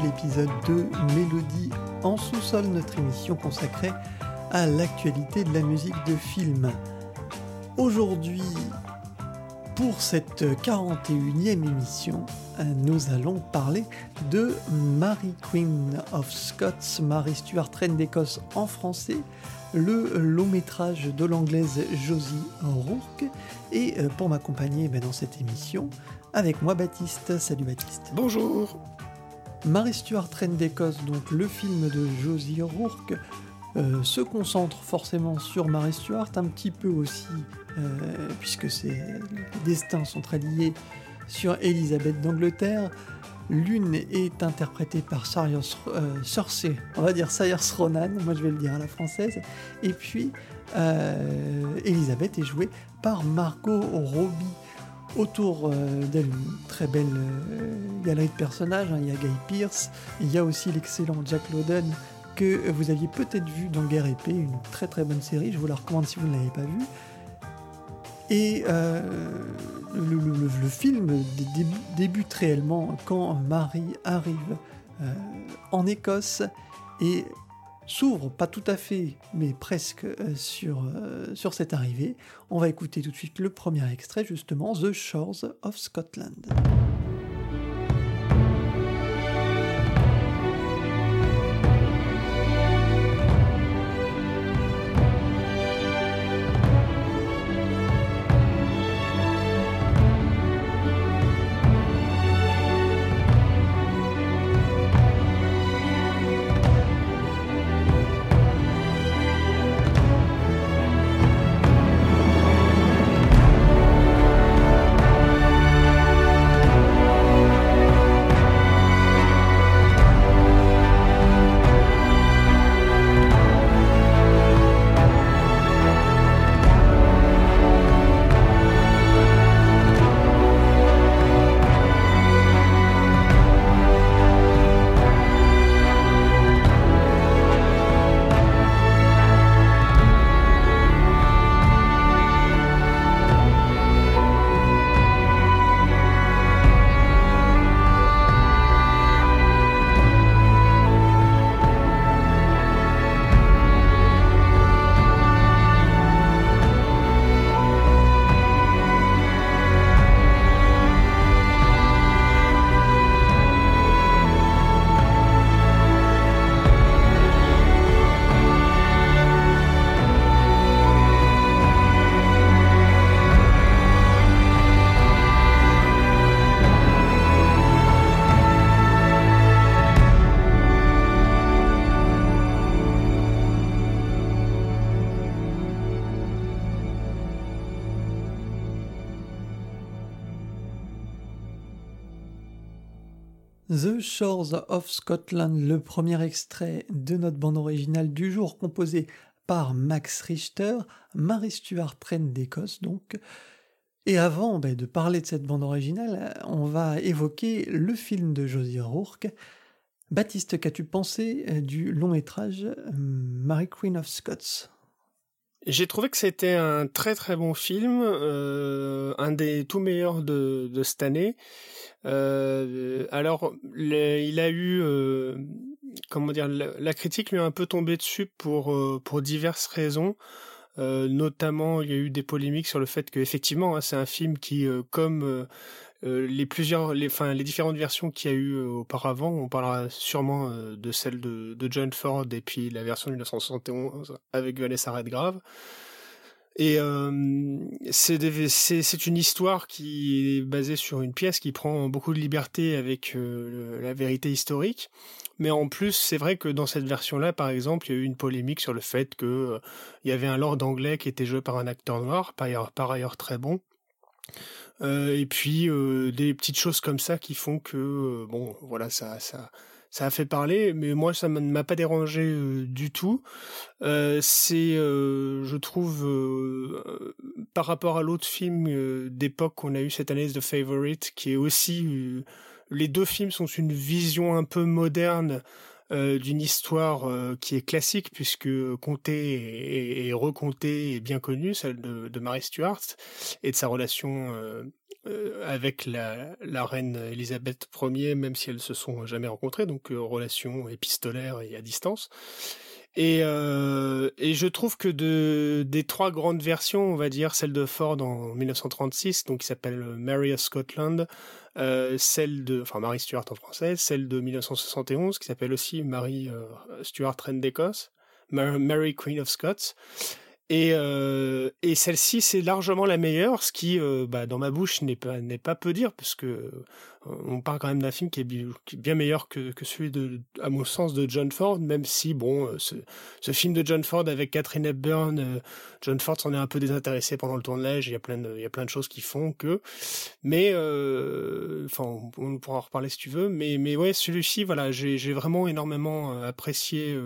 nouvel épisode de Mélodie en sous-sol, notre émission consacrée à l'actualité de la musique de film. Aujourd'hui, pour cette 41e émission, nous allons parler de Mary Queen of Scots, Mary Stuart, Reine d'Écosse en français, le long métrage de l'anglaise Josie Rourke. Et euh, pour m'accompagner ben, dans cette émission, avec moi Baptiste. Salut Baptiste. Bonjour. Marie Stuart, Reine d'Écosse, donc le film de Josie Rourke, euh, se concentre forcément sur Marie Stuart, un petit peu aussi, euh, puisque les destins sont très liés sur Elisabeth d'Angleterre. L'une est interprétée par Cyrus, euh, on va dire Cyrus Ronan, moi je vais le dire à la française, et puis Elisabeth est jouée par Margot Robbie. Autour euh, d'elle, une très belle galerie de personnages, hein. il y a Guy Pierce, il y a aussi l'excellent Jack Lowden que vous aviez peut-être vu dans Guerre épée, une très très bonne série, je vous la recommande si vous ne l'avez pas vue. Et euh, le, film débute réellement quand Marie arrive euh, en Écosse et s'ouvre, pas tout à fait, mais presque euh, sur, sur cette arrivée. On va écouter tout de suite le premier extrait, justement, The Shores of Scotland. Shores of Scotland, le premier extrait de notre bande originale du jour composé par Max Richter, Marie Stuart, reine d'Écosse donc. Et avant ben, de parler de cette bande originale, on va évoquer le film de Josie Rourke. Baptiste, qu'as-tu pensé euh, du long métrage euh, Mary Queen of Scots? J'ai trouvé que c'était un très très bon film, euh, un des tout meilleurs de, de cette année. Euh, alors, il a eu, euh, comment dire, la, critique lui a un peu tombé dessus pour pour diverses raisons. notamment, il y a eu des polémiques sur le fait que effectivement, hein, c'est un film qui, comme les plusieurs, les, différentes versions qu'il y a eu auparavant, on parlera sûrement de celle de, John Ford et puis la version de 1971 avec Vanessa Redgrave. Et euh, c'est une histoire qui est basée sur une pièce qui prend beaucoup de liberté avec euh, la vérité historique. Mais en plus, c'est vrai que dans cette version-là, par exemple, il y a eu une polémique sur le fait que euh, il y avait un lord anglais qui était joué par un acteur noir, par ailleurs très bon. Euh, et puis des petites choses comme ça qui font que bon, voilà, ça, ça, ça a fait parler, mais moi ça ne m'a pas dérangé euh, du tout. Euh, c'est, euh, je trouve, par rapport à l'autre film d'époque qu'on a eu cette année, The Favorite, qui est aussi, les deux films sont une vision un peu moderne d'une histoire qui est classique puisque contée et, recontée et bien connue, celle de, de Mary Stuart et de sa relation avec la, reine Elisabeth Ier, même si elles se sont jamais rencontrées, donc relation épistolaire et à distance. Et, euh, et je trouve que de, des trois grandes versions, on va dire celle de Ford en 1936, donc qui s'appelle Mary of Scotland, euh, celle de, enfin Mary Stuart en français, celle de 1971 qui s'appelle aussi Mary euh, Stuart Reine d'Écosse, Mary Queen of Scots, et, euh, et celle-ci, c'est largement la meilleure, ce qui, euh, bah, dans ma bouche, n'est pas, pas peu dire, parce que euh, on parle quand même d'un film qui est, bien meilleur que, que celui de, à mon sens, de John Ford, même si, bon, ce, film de John Ford avec Catherine Hepburn, John Ford s'en est un peu désintéressé pendant le tournage, il y a plein de, il y a plein de choses qui font que, mais, enfin, on pourra en reparler si tu veux, mais, mais ouais, celui-ci, voilà, j'ai, vraiment énormément apprécié,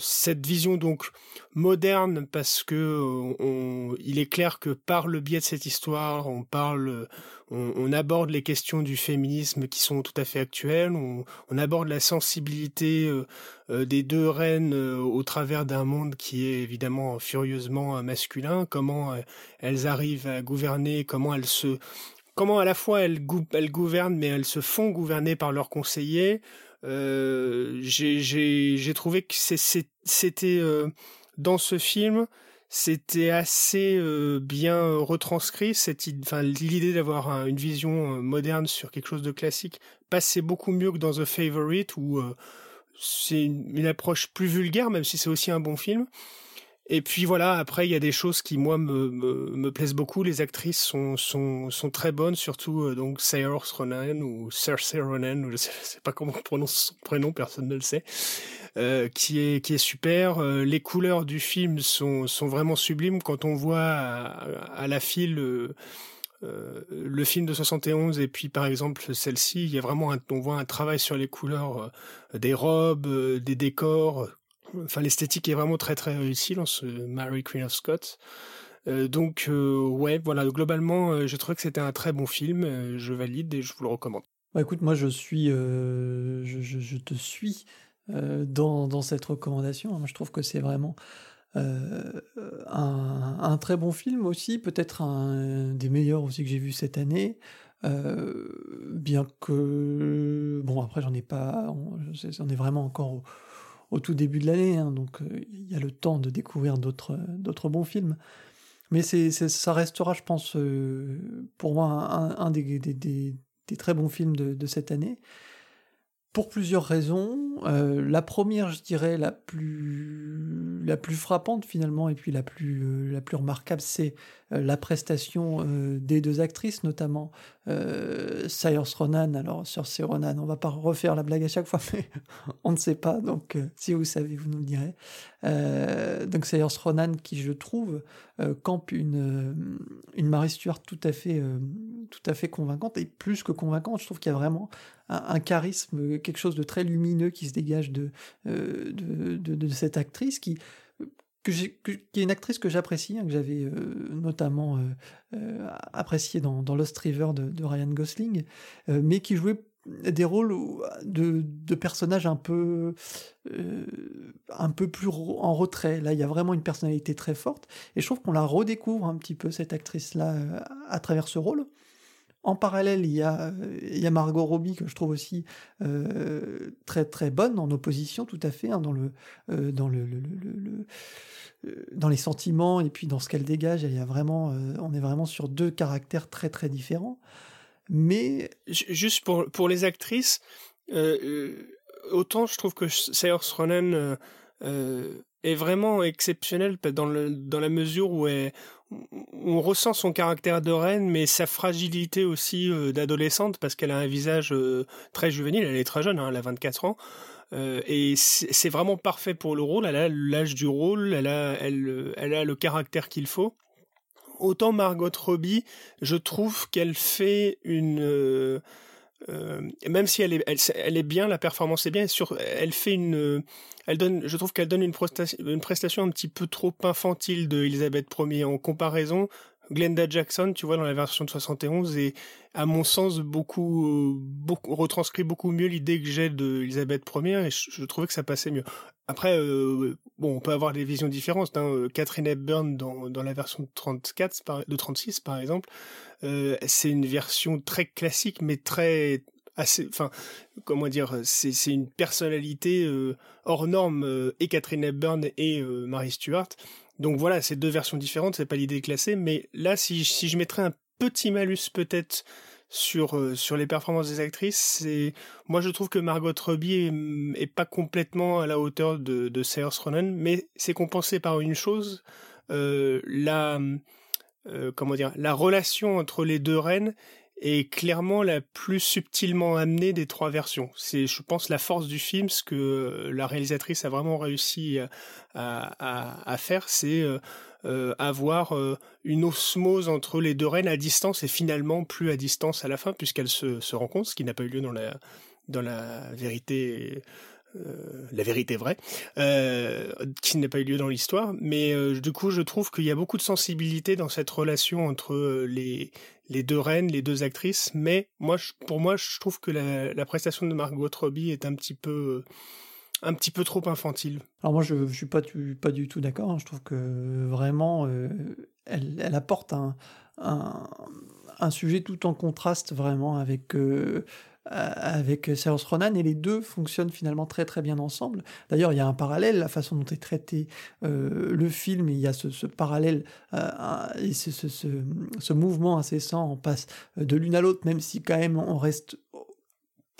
cette vision donc moderne parce que euh, on, il est clair que par le biais de cette histoire, on parle, on, aborde les questions du féminisme qui sont tout à fait actuelles, on, aborde la sensibilité euh, des deux reines au travers d'un monde qui est évidemment furieusement masculin, comment elles arrivent à gouverner, comment elles se comment à la fois elles gouvernent mais elles se font gouverner par leurs conseillers euh, j'ai trouvé que c'était euh, dans ce film, c'était assez euh, bien retranscrit. Enfin, l'idée d'avoir une vision moderne sur quelque chose de classique passait beaucoup mieux que dans The Favorite où c'est une, une, approche plus vulgaire, même si c'est aussi un bon film. Et puis voilà, après il y a des choses qui moi me, me, me plaisent beaucoup. Les actrices sont sont, sont très bonnes, surtout euh, donc Saoirse Ronan ou Cersei Ronan, ou je sais, sais pas comment on prononce son prénom, personne ne le sait, euh, qui est qui est super. Euh, les couleurs du film sont sont vraiment sublimes quand on voit à, à la file. Euh, le film de 71 et puis par exemple celle-ci, il y a vraiment un, on voit un travail sur les couleurs des robes, des décors Enfin, l'esthétique est vraiment très très réussie dans ce Mary Queen of Scots. Euh, donc euh, ouais, voilà, globalement, euh, j'ai trouvé que c'était un très bon film. je valide et je vous le recommande. Bah, écoute, moi je suis, je, je, je, te suis dans, cette recommandation. Moi, je trouve que c'est vraiment un, très bon film aussi, peut-être un des meilleurs aussi que j'ai vu cette année. bien que bon après j'en ai pas, on, est vraiment encore au tout début de l'année, hein, donc euh, il y a le temps de découvrir d'autres d'autres bons films. Mais c'est, ça restera, je pense, euh, pour moi, un, des, très bons films de, cette année pour plusieurs raisons. Euh, la première, je dirais, la plus, la plus frappante finalement, et puis la plus, euh, la plus remarquable, c'est euh, la prestation des deux actrices, notamment Sayers Ronan. Alors, ces Ronan, on va pas refaire la blague à chaque fois, mais on ne sait pas, donc si vous savez, vous nous le direz. donc, Sayers Ronan, qui je trouve campe une, une Marie Stuart tout à fait, tout à fait convaincante, et plus que convaincante, je trouve qu'il y a vraiment un, charisme, quelque chose de très lumineux qui se dégage de, euh, de, de, cette actrice qui, qui est une actrice que j'apprécie, hein, que j'avais euh, notamment euh, apprécié dans, dans, Lost River de, Ryan Gosling, mais qui jouait des rôles de, de personnages un peu un peu plus en retrait. Là, il y a vraiment une personnalité très forte, et je trouve qu'on la redécouvre un petit peu cette actrice là à travers ce rôle. En parallèle, il y a, Margot Robbie que je trouve aussi euh, très très bonne en opposition tout à fait hein, dans le euh, dans le, euh, dans les sentiments et puis dans ce qu'elle dégage. Il y a vraiment, on est vraiment sur deux caractères très très différents. Mais juste pour pour les actrices, autant je trouve que Saoirse Ronan est vraiment exceptionnelle dans dans la mesure où elle on ressent son caractère de reine, mais sa fragilité aussi euh, d'adolescente, parce qu'elle a un visage euh, très juvénile, elle est très jeune, hein, elle a 24 ans, euh, et c'est vraiment parfait pour le rôle, elle a l'âge du rôle, elle a, elle, elle a le caractère qu'il faut. Autant Margot Robbie, je trouve qu'elle fait une... même si elle est, est bien, la performance est bien, elle fait une elle donne, je trouve qu'elle donne une prestation, une prestation un petit peu trop infantile de Elisabeth Ier en comparaison. Glenda Jackson, tu vois, dans la version de 71, et à mon sens, beaucoup, beaucoup retranscrit beaucoup mieux l'idée que j'ai de Elisabeth Ier, et je, trouvais que ça passait mieux. Après, euh, bon, on peut avoir des visions différentes. Hein. Catherine Hepburn dans, dans la version de 34, de 36 par exemple, euh, c'est une version très classique, mais très assez, enfin, comment dire, c'est c'est une personnalité euh, hors norme euh, et Catherine Hepburn et euh, Mary Stuart. Donc voilà, c'est deux versions différentes, c'est pas l'idée de classer, mais là, si, si je mettrais un petit malus peut-être sur sur les performances des actrices, c'est moi je trouve que Margot Robbie est, pas complètement à la hauteur de de Saoirse Ronan, mais c'est compensé par une chose, la comment dire, la relation entre les deux reines est clairement la plus subtilement amenée des trois versions. C'est, je pense, la force du film, ce que la réalisatrice a vraiment réussi à, faire, c'est euh, euh, avoir euh, une osmose entre les deux reines à distance et finalement plus à distance à la fin, puisqu'elles se, rencontrent, ce qui n'a pas eu lieu dans la vérité euh, la vérité vraie, euh, qui n'a pas eu lieu dans l'histoire. Mais euh, du coup, je trouve qu'il y a beaucoup de sensibilité dans cette relation entre les, deux reines, les deux actrices. Mais moi, pour moi, je trouve que la, prestation de Margot Robbie est un petit peu un petit peu trop infantile. Alors moi je, ne suis pas, du tout d'accord, hein. je trouve que vraiment elle, apporte un, sujet tout en contraste vraiment avec avec Cyrus Ronan et les deux fonctionnent finalement très très bien ensemble. D'ailleurs, il y a un parallèle, la façon dont est traité euh, le film, il y a ce, parallèle euh, et ce, mouvement incessant, on passe de l'une à l'autre, même si quand même on reste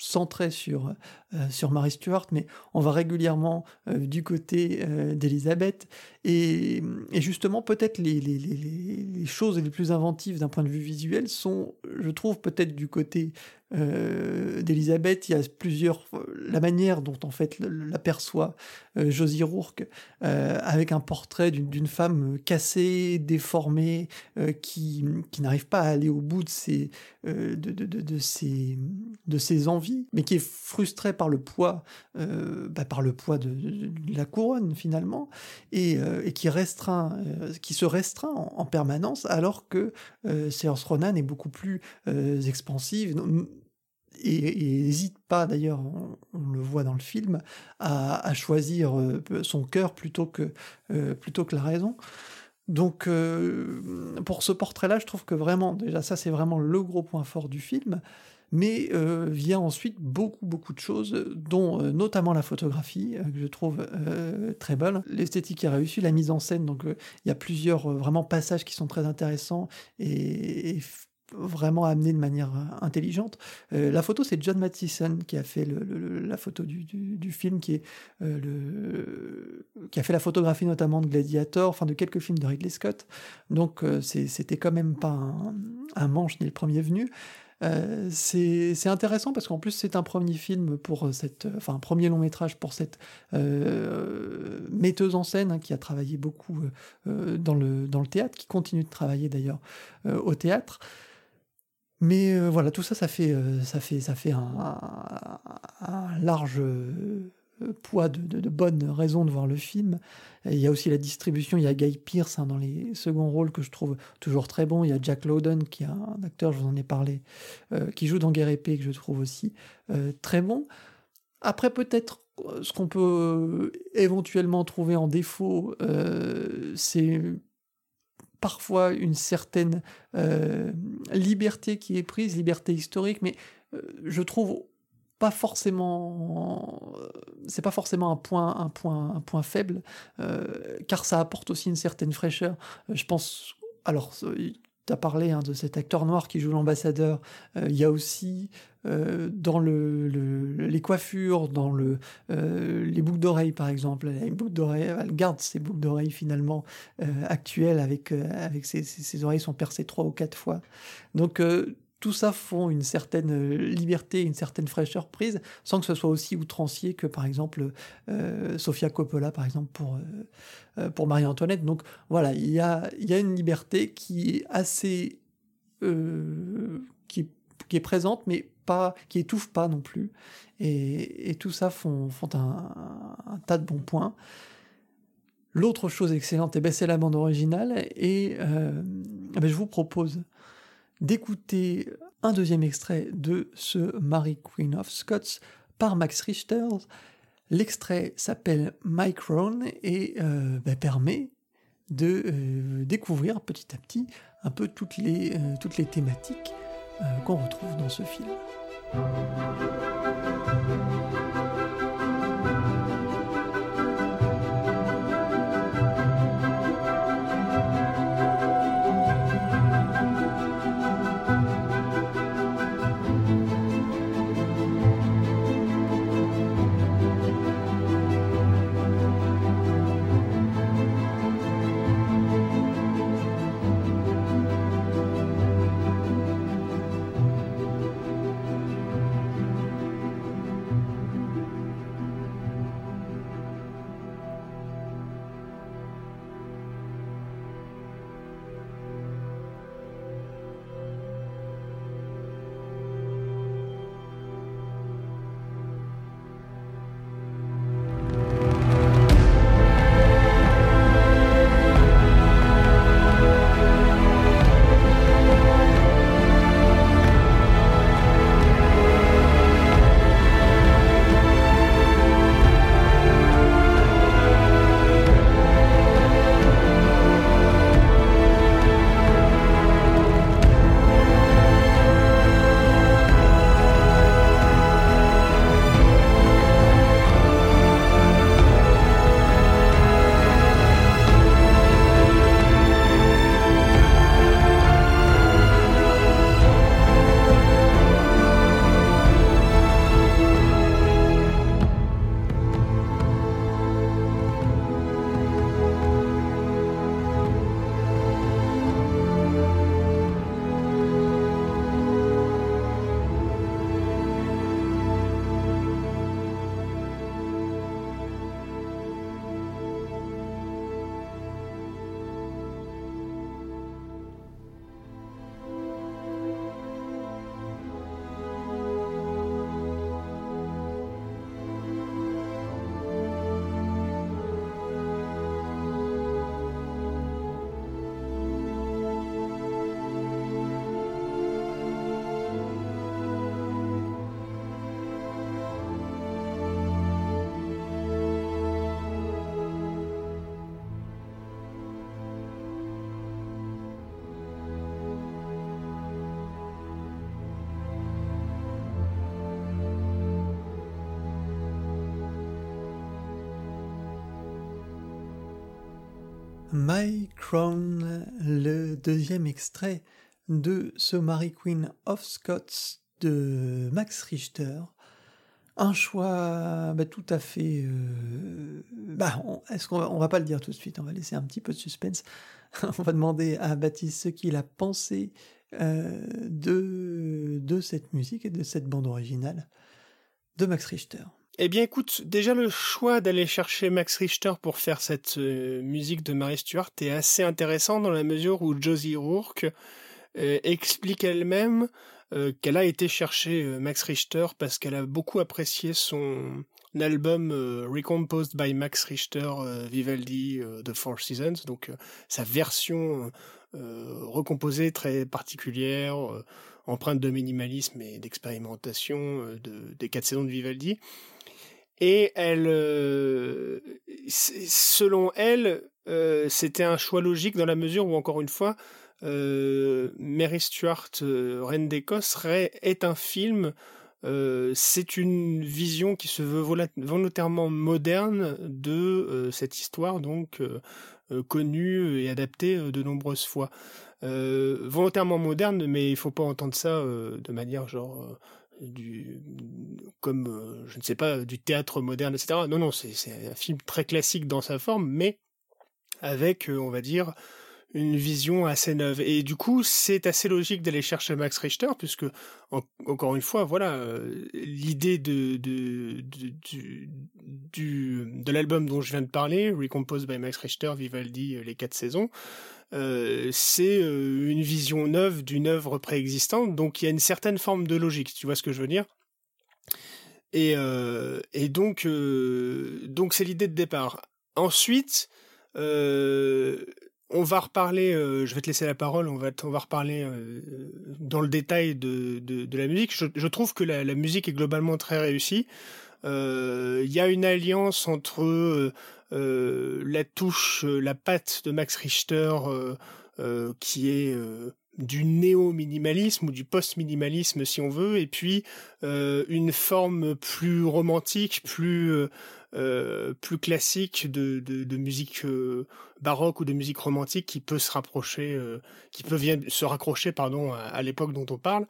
centré sur, euh, sur Marie Stuart, mais on va régulièrement euh, du côté euh, d'Elisabeth. Et, justement, peut-être les, choses les plus inventives d'un point de vue visuel sont, je trouve, peut-être du côté d'Elisabeth. Il y a plusieurs. La manière dont, en fait, l'aperçoit Josie Rourke, avec un portrait d'une femme cassée, déformée, qui, n'arrive pas à aller au bout de ses, de, ses, de ses envies, mais qui est frustrée par le poids, euh, bah, par le poids de, la couronne finalement, et, euh, qui restreint, euh, qui se restreint en, permanence, alors que Séance Ronan est beaucoup plus expansive. Et, n'hésite pas d'ailleurs, on, le voit dans le film, à, choisir son cœur plutôt que, plutôt que la raison. Donc pour ce portrait-là, je trouve que vraiment, déjà ça c'est vraiment le gros point fort du film, mais euh, vient ensuite beaucoup beaucoup de choses, dont euh, notamment la photographie euh, que je trouve très belle, l'esthétique est réussie, la mise en scène, donc il y a plusieurs vraiment passages qui sont très intéressants et, vraiment amenés de manière intelligente. la photo, c'est John Mathison qui a fait la photo du, film, le, qui a fait la photographie notamment de Gladiator, enfin de quelques films de Ridley Scott. Donc c'était quand même pas un, manche ni le premier venu. Euh, c'est intéressant parce qu'en plus c'est un premier film pour cette, enfin un premier long métrage pour cette euh, metteuse en scène hein, qui a travaillé beaucoup euh, dans le théâtre, qui continue de travailler d'ailleurs au théâtre. Mais voilà, tout ça, ça fait, ça fait, ça fait un, large euh, poids de, bonnes raisons de voir le film. il y a aussi la distribution, il y a Guy Pearce hein, dans les seconds rôles que je trouve toujours très bon. Il y a Jack Lowden qui est un acteur, je vous en ai parlé, euh, qui joue dans Guerre épée que je trouve aussi euh, très bon. Après peut-être ce qu'on peut éventuellement trouver en défaut, c'est parfois une certaine liberté qui est prise, liberté historique, mais je trouve pas forcément c'est pas forcément un point un point un point faible euh, car ça apporte aussi une certaine fraîcheur. Euh, je pense alors tu as parlé hein, de cet acteur noir qui joue l'ambassadeur euh, il y a aussi dans le, les coiffures dans le les boucles d'oreilles par exemple elle garde ses boucles d'oreilles finalement actuelles avec avec ses, ses, oreilles sont percées trois ou quatre fois. Donc tout ça font une certaine euh, liberté, une certaine fraîcheur prise, sans que ce soit aussi outrancier que par exemple euh, Sofia Coppola, par exemple pour, euh, pour Marie-Antoinette. Donc voilà, il y a, y a une liberté qui est assez... qui, qui, est présente, mais pas, qui étouffe pas non plus. Et, tout ça font, font un, un, tas de bons points. L'autre chose excellente, eh ben, c'est la bande originale. Et eh ben, je vous propose d'écouter un deuxième extrait de ce Mary Queen of Scots par Max Richter. L'extrait s'appelle Micron et euh, ben, permet de euh, découvrir petit à petit un peu toutes les, euh, toutes les thématiques qu'on retrouve dans ce film. My Crown, le deuxième extrait de ce Mary Queen of Scots de Max Richter. Un choix bah, tout à fait. Euh, bah, est-ce qu'on va, on va pas le dire tout de suite, on va laisser un petit peu de suspense. on va demander à Baptiste ce qu'il a pensé euh, de, de cette musique et de cette bande originale de Max Richter. Eh bien, écoute, déjà le choix d'aller chercher Max Richter pour faire cette euh, musique de Mary Stuart est assez intéressant dans la mesure où Josie Rourke euh, explique elle-même euh, qu'elle a été chercher Max Richter parce qu'elle a beaucoup apprécié son album Recomposed by Max Richter Vivaldi The Four Seasons, donc sa version recomposée très particulière, empreinte de minimalisme et d'expérimentation des quatre saisons de Vivaldi. Et elle, euh, selon elle, euh, c'était un choix logique dans la mesure où, encore une fois, euh, Mary Stuart, Reine d'Écosse, est un film, c'est une vision qui se veut volontairement moderne de cette histoire, donc connue et adaptée de nombreuses fois. volontairement moderne, mais il faut pas entendre ça de manière genre du comme euh, je ne sais pas du théâtre moderne etc non non c'est un film très classique dans sa forme mais avec euh, on va dire une vision assez neuve. Et du coup c'est assez logique d'aller chercher Max Richter puisque encore une fois voilà euh, l'idée de de, du, de l'album dont je viens de parler Recomposed by Max Richter Vivaldi les quatre saisons euh, c'est euh, une vision neuve d'une œuvre préexistante, donc il y a une certaine forme de logique, tu vois ce que je veux dire? Et, euh, donc, c'est l'idée de départ. Ensuite, on va reparler, je vais te laisser la parole, on va, reparler dans le détail de, la musique. Je, trouve que la, musique est globalement très réussie. Il y a une alliance entre la touche, la patte de Max Richter qui est du néo-minimalisme ou du post-minimalisme si on veut, et puis euh, une forme plus romantique, plus euh, euh, plus classique de, de, musique baroque ou de musique romantique qui peut se rapprocher, qui peut se raccrocher pardon à, l'époque dont on parle.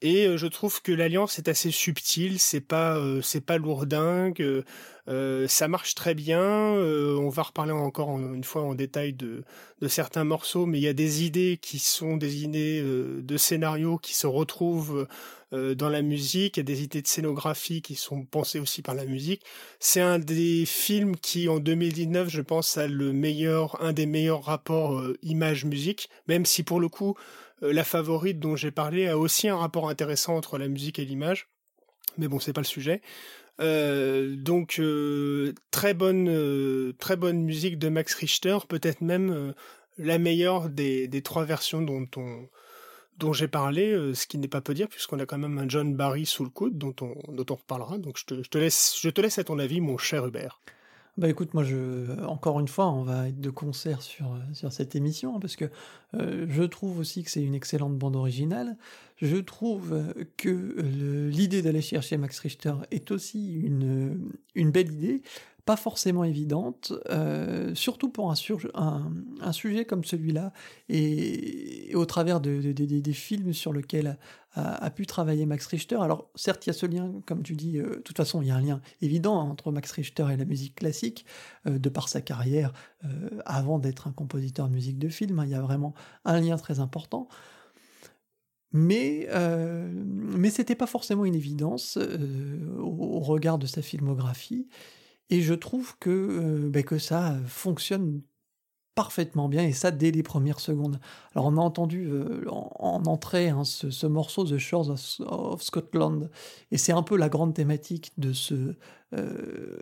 Et je trouve que l'alliance est assez subtile, c'est pas c'est pas lourdingue. Euh, ça marche très bien. Euh, on va reparler encore une fois en détail de, de, certains morceaux, mais il y a des idées qui sont des idées euh, de scénario qui se retrouvent dans la musique. Il y a des idées de scénographie qui sont pensées aussi par la musique. C'est un des films qui, en 2019, je pense, a le meilleur, un des meilleurs rapports image-musique, même si pour le coup, la favorite dont j'ai parlé a aussi un rapport intéressant entre la musique et l'image. Mais bon, c'est pas le sujet. Euh, donc euh, très bonne euh, très bonne musique de Max Richter, peut-être même la meilleure des, trois versions dont on dont j'ai parlé, ce qui n'est pas peu dire puisqu'on a quand même un John Barry sous le coude dont on dont on reparlera. Donc je te, je te laisse je te laisse à ton avis mon cher Hubert. Bah écoute, moi je encore une fois, on va être de concert sur, sur cette émission parce que je trouve aussi que c'est une excellente bande originale. Je trouve que l'idée d'aller chercher Max Richter est aussi une, une belle idée pas forcément évidente, euh, surtout pour un, sujet comme celui-là, et, au travers de, des films sur lesquels a, pu travailler Max Richter. Alors certes, il y a ce lien, comme tu dis, euh, de toute façon, il y a un lien évident entre Max Richter et la musique classique, euh, de par sa carrière avant d'être un compositeur de musique de film, hein, il y a vraiment un lien très important. Mais, euh, mais pas forcément une évidence au, regard de sa filmographie. Et je trouve que, euh, ben, que ça fonctionne parfaitement bien, et ça dès les premières secondes. Alors on a entendu euh, en, entrée hein, ce, morceau The Shores of, Scotland, et c'est un peu la grande thématique de ce, euh,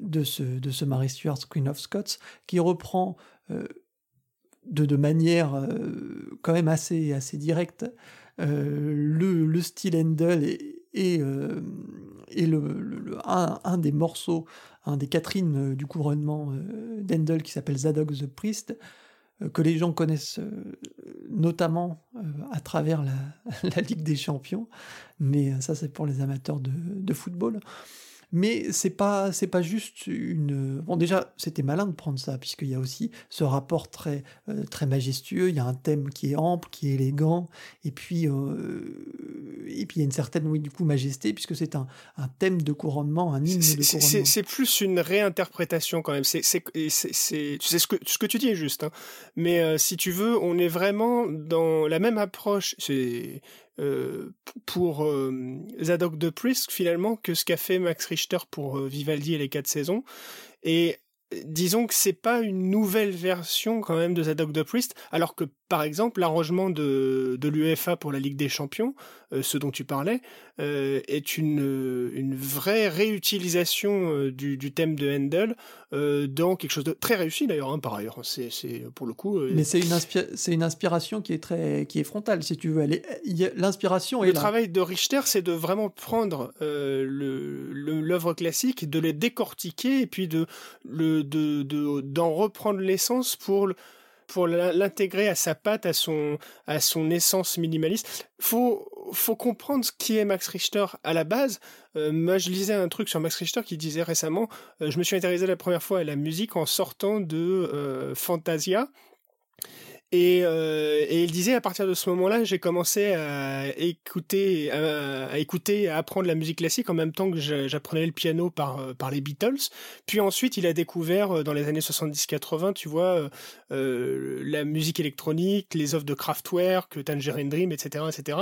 de ce, de ce Mary Stuart, Queen of Scots, qui reprend de, de manière quand même assez, assez directe le, le style Handel et, et le, un, des morceaux un des Catherine euh, du couronnement euh, d'Endel qui s'appelle Zadok the Priest, euh, que les gens connaissent notamment à travers la, Ligue des Champions, mais ça c'est pour les amateurs de, de football. Mais c'est pas c'est pas juste une bon déjà c'était malin de prendre ça puisqu'il y a aussi ce rapport très euh, très majestueux. Il y a un thème qui est ample, qui est élégant et puis euh, et puis il y a une certaine oui du coup majesté puisque c'est un, un thème de couronnement, un hymne de couronnement. C'est plus une réinterprétation quand même. C'est c'est tu sais ce que ce que tu dis est juste. Hein. Mais euh, si tu veux, on est vraiment dans la même approche. C'est euh, pour euh, Zadok de Prisk finalement que ce qu'a fait Max Richter pour euh, Vivaldi et les quatre saisons. Et disons que c'est pas une nouvelle version quand même de Zadok de Priest, alors que par exemple l'arrangement de, de l'UEFA pour la Ligue des Champions, euh, ce dont tu parlais, euh, est une, une vraie réutilisation euh, du, du, thème de Handel dans quelque chose de très réussi d'ailleurs, hein, par ailleurs. C'est, c'est pour le coup. Mais c'est une, c'est une inspiration qui est très qui est frontale, si tu veux. Elle l'inspiration est Le travail de Richter, c'est de vraiment prendre le, l'œuvre classique, de les décortiquer et puis de le de, d'en reprendre l'essence pour pour l'intégrer à sa patte, à son, à son essence minimaliste. Faut, faut comprendre ce qui est Max Richter à la base. Euh, moi, je lisais un truc sur Max Richter qui disait récemment, euh, je me suis intéressé la première fois à la musique en sortant de euh, Fantasia, et, euh, et, il disait à partir de ce moment-là, j'ai commencé à écouter, à, écouter, à apprendre la musique classique en même temps que j'apprenais le piano par euh, par les Beatles. Puis ensuite, il a découvert euh, dans les années 70-80, tu vois, euh, la musique électronique, les œuvres de Kraftwerk, Tangerine Dream, etc., etc.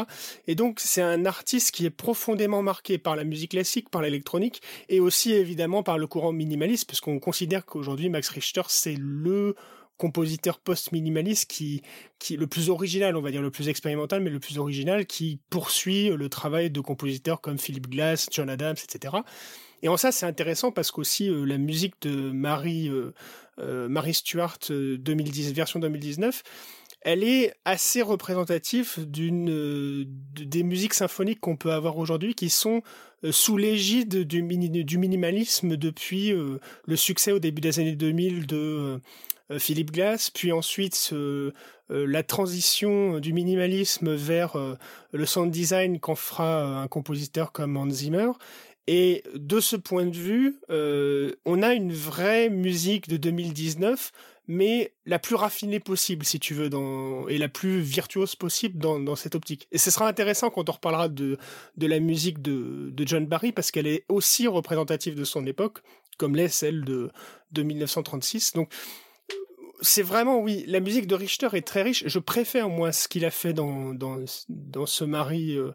Et donc, c'est un artiste qui est profondément marqué par la musique classique, par l'électronique, et aussi évidemment par le courant minimaliste, parce qu'on considère qu'aujourd'hui Max Richter c'est le compositeur post-minimaliste qui, qui le plus original, on va dire le plus expérimental, mais le plus original, qui poursuit le travail de compositeurs comme Philip Glass, John Adams, etc. Et en ça, c'est intéressant parce qu'aussi la musique de Marie, Marie Stuart 2010, version 2019, elle est assez représentative d'une des musiques symphoniques qu'on peut avoir aujourd'hui qui sont sous l'égide du, du, minimalisme depuis le succès au début des années 2000 de Philippe Glass, puis ensuite la transition du minimalisme vers le sound design qu'en fera un compositeur comme Hans Zimmer. Et de ce point de vue, on a une vraie musique de 2019 mais la plus raffinée possible, si tu veux, et la plus virtuose possible dans, cette optique. Et ce sera intéressant quand on reparlera de, la musique de, de John Barry, parce qu'elle est aussi représentative de son époque, comme l'est celle de, de 1936. Donc, c'est vraiment, oui, la musique de Richter est très riche. Je préfère, moi, ce qu'il a fait dans, dans, dans ce mari euh,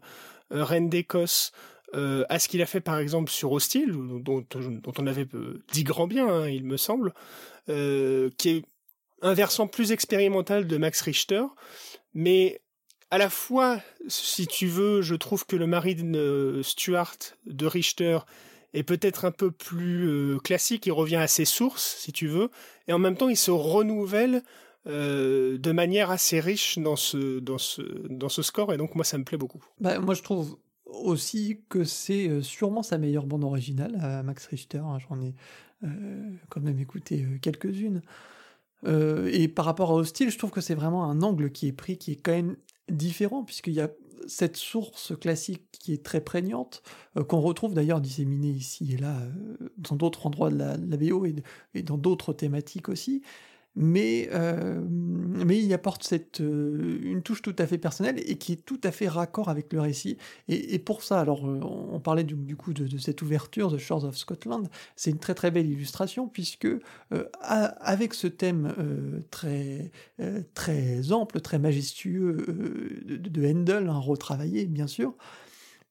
euh Reine d'Écosse, euh, à ce qu'il a fait par exemple sur Hostile, dont, dont on avait dit grand bien, hein, il me semble. Qui est un versant plus expérimental de Max Richter, mais à la fois, si tu veux, je trouve que le Marine Stuart de Richter est peut-être un peu plus euh, classique, il revient à ses sources, si tu veux, et en même temps, il se renouvelle euh, de manière assez riche dans ce, dans, ce, dans ce score, et donc moi, ça me plaît beaucoup. Bah, moi, je trouve aussi que c'est sûrement sa meilleure bande originale Max Richter. Hein, J'en ai euh, quand même écouté euh, quelques-unes. Euh, et par rapport à Hostile, je trouve que c'est vraiment un angle qui est pris, qui est quand même différent, puisqu'il y a cette source classique qui est très prégnante, qu'on retrouve d'ailleurs disséminée ici et là dans d'autres endroits de la, BO et dans d'autres thématiques aussi, mais, euh, mais il apporte cette, euh, une touche tout à fait personnelle et qui est tout à fait raccord avec le récit. Et, pour ça, alors euh, on parlait du, coup de, cette ouverture, The Shores of Scotland, c'est une très très belle illustration puisque avec ce thème très, très ample, très majestueux de, de Handel, hein, retravaillé bien sûr,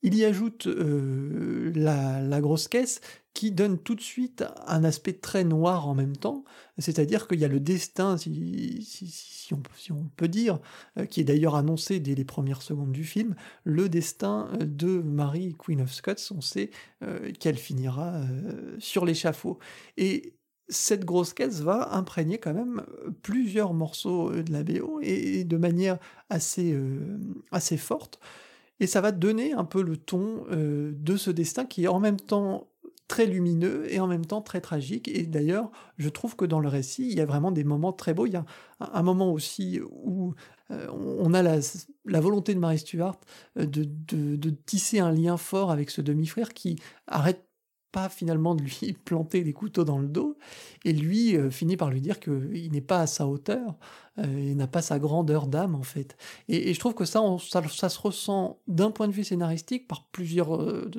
il y ajoute la, la, grosse caisse qui donne tout de suite un aspect très noir en même temps, c'est-à-dire qu'il y a le destin, si, on, peut dire, euh, qui est d'ailleurs annoncé dès les premières secondes du film, le destin de Marie, Queen of Scots, on sait euh, qu'elle finira euh, sur l'échafaud. Et cette grosse caisse va imprégner quand même plusieurs morceaux de la BO et, de manière assez forte. Et ça va donner un peu le ton de ce destin qui est en même temps très lumineux et en même temps très tragique. Et d'ailleurs, je trouve que dans le récit, il y a vraiment des moments très beaux. Il y a un, moment aussi où euh, on a la, volonté de Marie Stuart euh, de, tisser un lien fort avec ce demi-frère qui arrête pas finalement de lui planter des couteaux dans le dos, et lui euh, finit par lui dire qu'il n'est pas à sa hauteur, euh, il n'a pas sa grandeur d'âme en fait. Et, je trouve que ça, ça, se ressent d'un point de vue scénaristique par plusieurs, euh,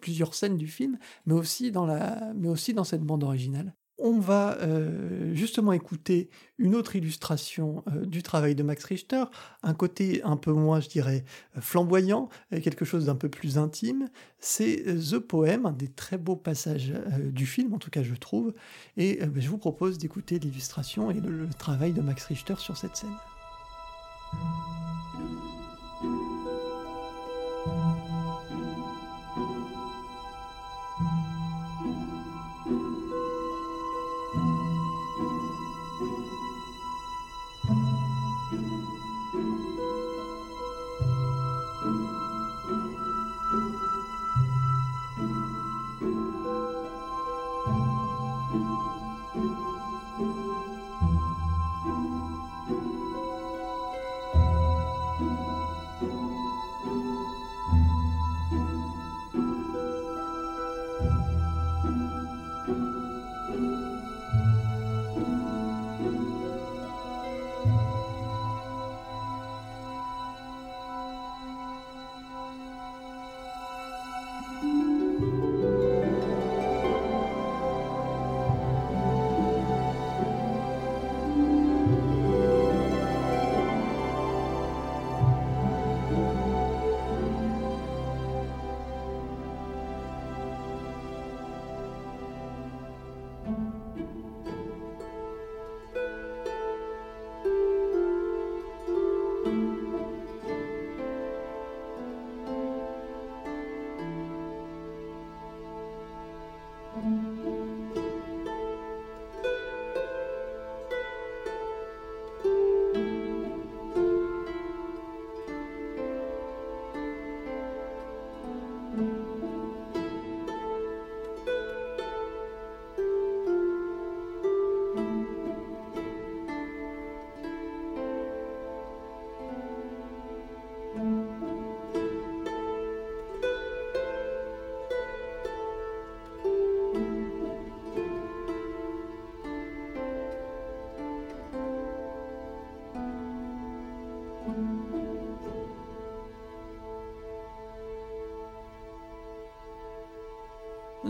plusieurs scènes du film, mais aussi dans, la, mais aussi dans cette bande originale on va euh, justement écouter une autre illustration euh, du travail de Max Richter, un côté un peu moins, je dirais, flamboyant, quelque chose d'un peu plus intime. C'est The Poem, un des très beaux passages euh, du film, en tout cas je trouve, et ben, je vous propose d'écouter l'illustration et le travail de Max Richter sur cette scène.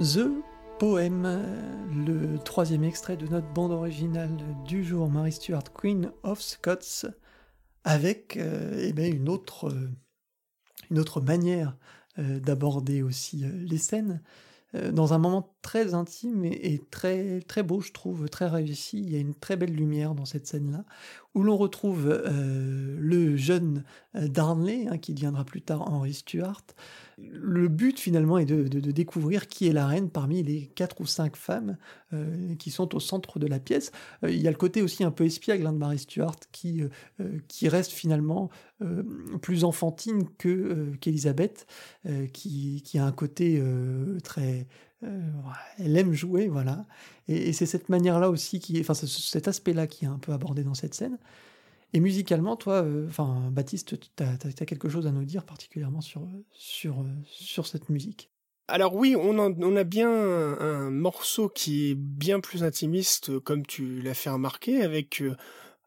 The Poème, le troisième extrait de notre bande originale du jour, Mary Stuart, Queen of Scots, avec euh, eh ben, une, autre, euh, une autre manière euh, d'aborder aussi les scènes. Dans un moment très intime et, très, très beau, je trouve, très réussi. Il y a une très belle lumière dans cette scène-là, où l'on retrouve le jeune Darnley, hein, qui deviendra plus tard Henry Stuart, le but finalement est de, découvrir qui est la reine parmi les quatre ou cinq femmes euh, qui sont au centre de la pièce. Euh, il y a le côté aussi un peu espiègle hein, de Marie Stuart qui, euh, qui reste finalement plus enfantine que qu'Elisabeth, qui, qui, a un côté très... elle aime jouer, voilà. Et, c'est cette manière-là aussi, qui, enfin cet aspect-là qui est un peu abordé dans cette scène. Et musicalement, toi, euh, Baptiste, tu as, quelque chose à nous dire particulièrement sur, sur, sur cette musique? Alors oui, on, a bien un, morceau qui est bien plus intimiste, comme tu l'as fait remarquer, avec euh,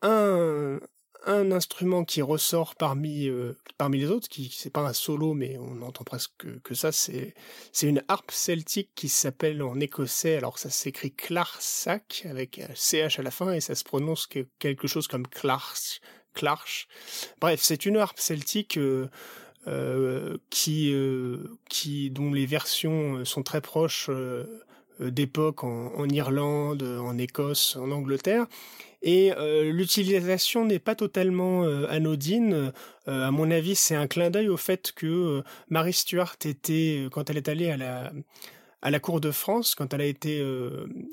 un, un instrument qui ressort parmi euh, parmi les autres, qui c'est pas un solo, mais on entend presque que, ça. C'est une harpe celtique qui s'appelle en écossais. Alors ça s'écrit clarsac avec ch à la fin et ça se prononce quelque chose comme clarch. Clarch. Bref, c'est une harpe celtique. Euh, euh, qui, qui dont les versions sont très proches d'époque en, en, Irlande, en Écosse, en Angleterre, et euh, l'utilisation n'est pas totalement euh, anodine. Euh, à mon avis, c'est un clin d'œil au fait que Marie Stuart était, quand elle est allée à la à la cour de France, quand elle a été,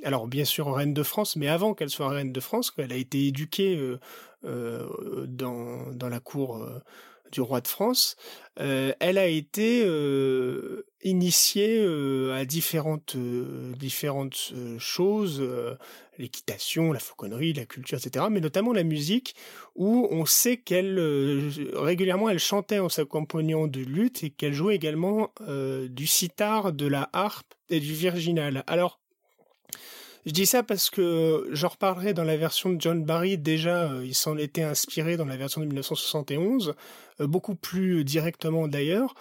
alors bien sûr reine de France, mais avant qu'elle soit reine de France, qu'elle a été éduquée dans dans la cour du roi de France, euh, elle a été euh, initiée euh, à différentes différentes choses, l'équitation, la fauconnerie, la culture, etc. Mais notamment la musique, où on sait qu'elle régulièrement elle chantait en s'accompagnant de lutte et qu'elle jouait également du sitar, de la harpe et du virginal. Alors je dis ça parce que j'en reparlerai dans la version de John Barry. Déjà, il s'en était inspiré dans la version de 1971. Euh, beaucoup plus directement d'ailleurs.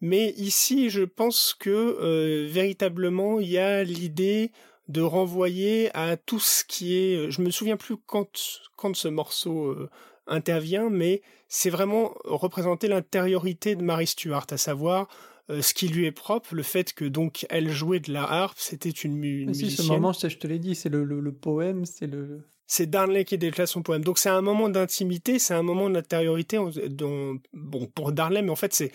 Mais ici, je pense que euh, véritablement, il y a l'idée de renvoyer à tout ce qui est. Je me souviens plus quand ce morceau euh, intervient, mais c'est vraiment représenter l'intériorité de Mary Stuart, à savoir ce qui lui est propre, le fait que donc elle jouait de la harpe, c'était une, mu ah, ce moment, je te l'ai dit, c'est le, le, poème, c'est le c'est Darnley qui déclare son poème. Donc c'est un moment d'intimité, c'est un moment d'intériorité dont bon pour Darnley, mais en fait c'est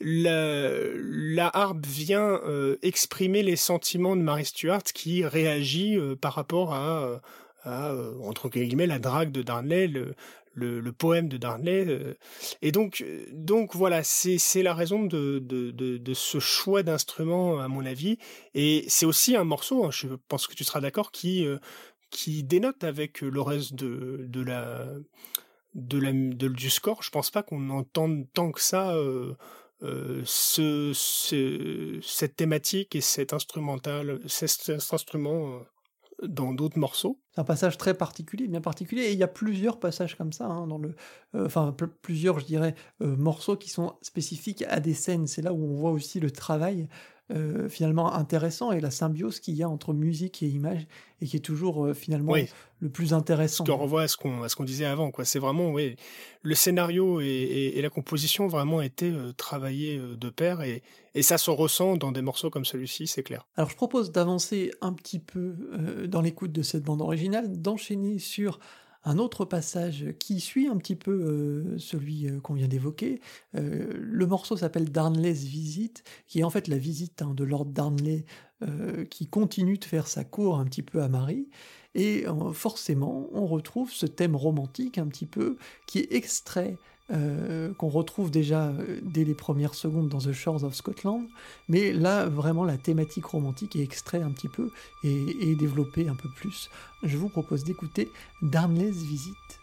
la, la harpe vient euh, exprimer les sentiments de Mary Stuart qui réagit euh, par rapport à, à euh, entre guillemets la drague de Darnley, le, le, poème de Darnley. et donc, donc voilà, c'est, la raison de, de, de, ce choix d'instrument, à mon avis. Et c'est aussi un morceau, hein, je pense que tu seras d'accord, qui, qui dénote avec le reste de, de la de la de, du score. Je pense pas qu'on entende tant que ça euh, euh, ce, ce, cette thématique et cet instrumental, cet, instrument euh, dans d'autres morceaux. C'est un passage très particulier, bien particulier, et il y a plusieurs passages comme ça hein, dans le, enfin plusieurs, je dirais, morceaux qui sont spécifiques à des scènes. C'est là où on voit aussi le travail euh, finalement intéressant et la symbiose qu'il y a entre musique et image et qui est toujours euh, finalement le plus intéressant. Ce qu'on renvoie à ce qu'on disait avant quoi. C'est vraiment oui le scénario et, et, la composition vraiment été euh, travaillés de pair et, et ça se ressent dans des morceaux comme celui-ci, c'est clair. Alors je propose d'avancer un petit peu dans l'écoute de cette bande originale, d'enchaîner sur un autre passage qui suit un petit peu euh, celui euh, qu'on vient d'évoquer. Euh, le morceau s'appelle Darnley's Visite, qui est en fait la visite hein, de Lord Darnley qui continue de faire sa cour un petit peu à Marie. Et forcément, on retrouve ce thème romantique un petit peu qui est extrait euh, qu'on retrouve déjà euh, dès les premières secondes dans The Shores of Scotland, mais là vraiment la thématique romantique est extraite un petit peu et, et développée un peu plus. Je vous propose d'écouter Darnley's Visit.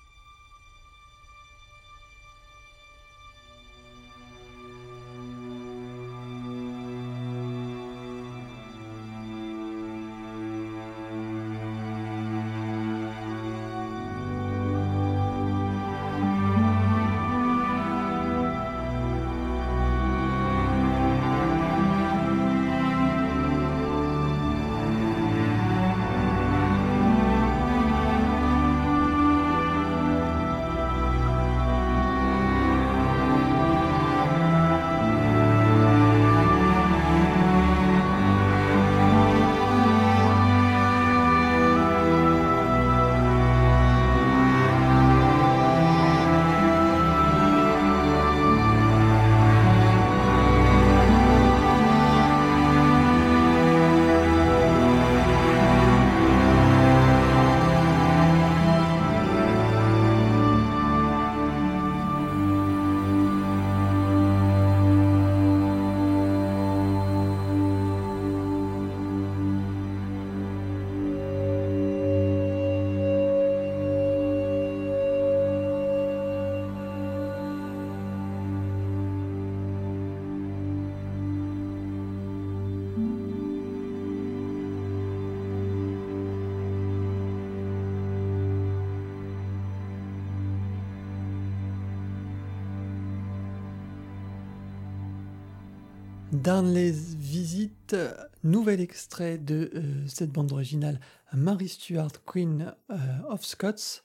Darnley's Visite, nouvel extrait de euh, cette bande originale Mary Stuart, Queen euh, of Scots.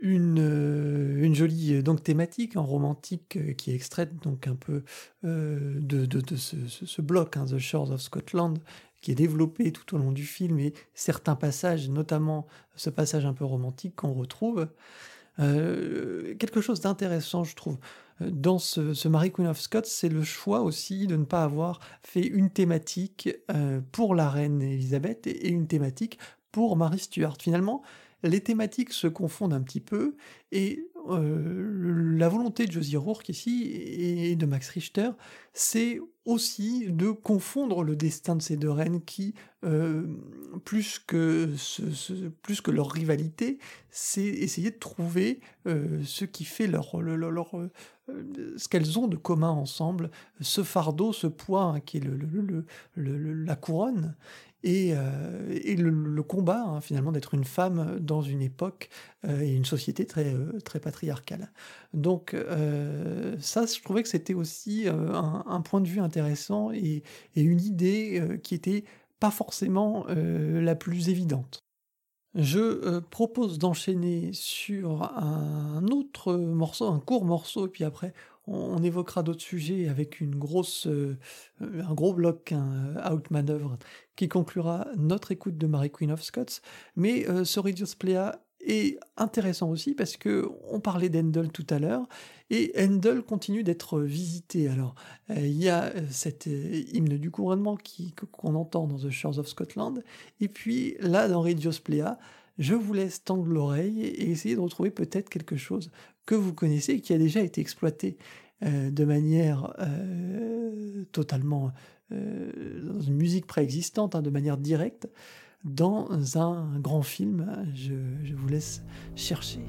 Une, euh, jolie donc thématique en romantique qui est extraite donc un peu de, de, ce, bloc, hein, The Shores of Scotland, qui est développé tout au long du film et certains passages, notamment ce passage un peu romantique qu'on retrouve. quelque chose d'intéressant, je trouve, dans ce, ce Mary Queen of Scots, c'est le choix aussi de ne pas avoir fait une thématique euh, pour la reine Elisabeth et une thématique pour Marie Stuart. Finalement, les thématiques se confondent un petit peu et euh, la volonté de Josie Rourke ici et de Max Richter, c'est aussi de confondre le destin de ces deux reines qui, euh, plus, que leur rivalité, c'est essayer de trouver ce qui fait leur, leur, euh, ce qu'elles ont de commun ensemble, ce fardeau, ce poids hein, qui est le, la couronne, et, euh, le, combat hein, finalement d'être une femme dans une époque euh, et une société très, très patriarcale. Donc ça, je trouvais que c'était aussi un, point de vue intéressant et, et une idée qui était pas forcément la plus évidente. Je euh, propose d'enchaîner sur un autre morceau, un court morceau, et puis après on, évoquera d'autres sujets avec euh, un gros bloc, un out manœuvre, qui conclura notre écoute de Mary Queen of Scots. Mais euh, ce Reduce Playa est intéressant aussi parce que on parlait d'Endel tout à l'heure et Endel continue d'être visité. Alors il y a cet hymne du couronnement qu'on entend dans The Shores of Scotland et puis là dans Playa, je vous laisse tendre l'oreille et essayer de retrouver peut-être quelque chose que vous connaissez qui a déjà été exploité euh, de manière euh, totalement euh, dans une musique préexistante, hein, de manière directe dans un grand film. Je vous laisse chercher.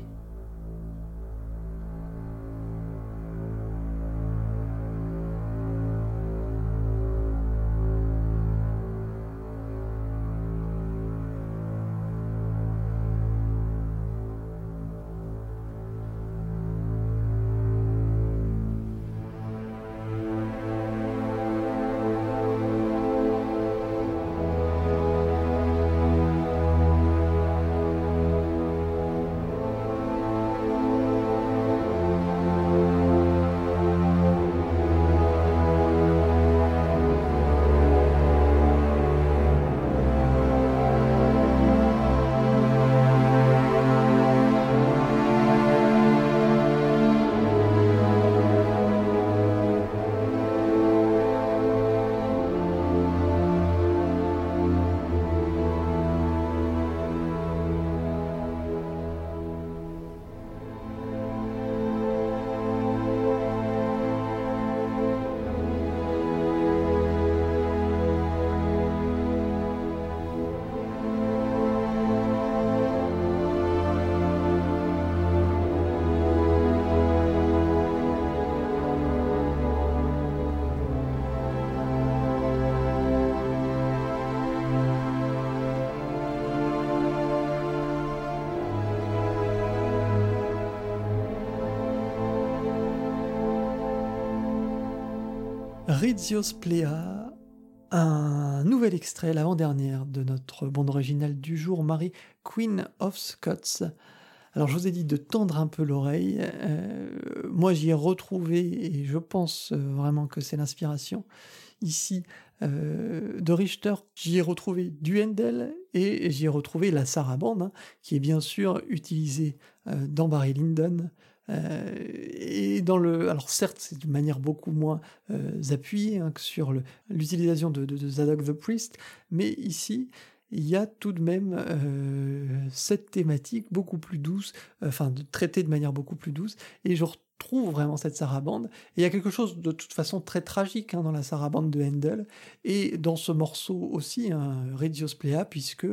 Rizios Plea, un nouvel extrait, l'avant-dernière de notre bande originale du jour, Marie Queen of Scots. Alors je vous ai dit de tendre un peu l'oreille. Euh, moi j'y ai retrouvé, et je pense euh, vraiment que c'est l'inspiration ici euh, de Richter. J'y ai retrouvé du Handel et j'y ai retrouvé la sarabande, hein, qui est bien sûr utilisée dans Barry Lyndon, euh, et dans le, alors certes, c'est d'une manière beaucoup moins euh, appuyée hein, que sur l'utilisation de, de, Zadok the Priest, mais ici, il y a tout de même euh, cette thématique beaucoup plus douce, enfin de traiter de manière beaucoup plus douce, et je retrouve vraiment cette sarabande. Et il y a quelque chose de toute façon très tragique hein, dans la sarabande de Handel, et dans ce morceau aussi, hein, Regios Plea, puisque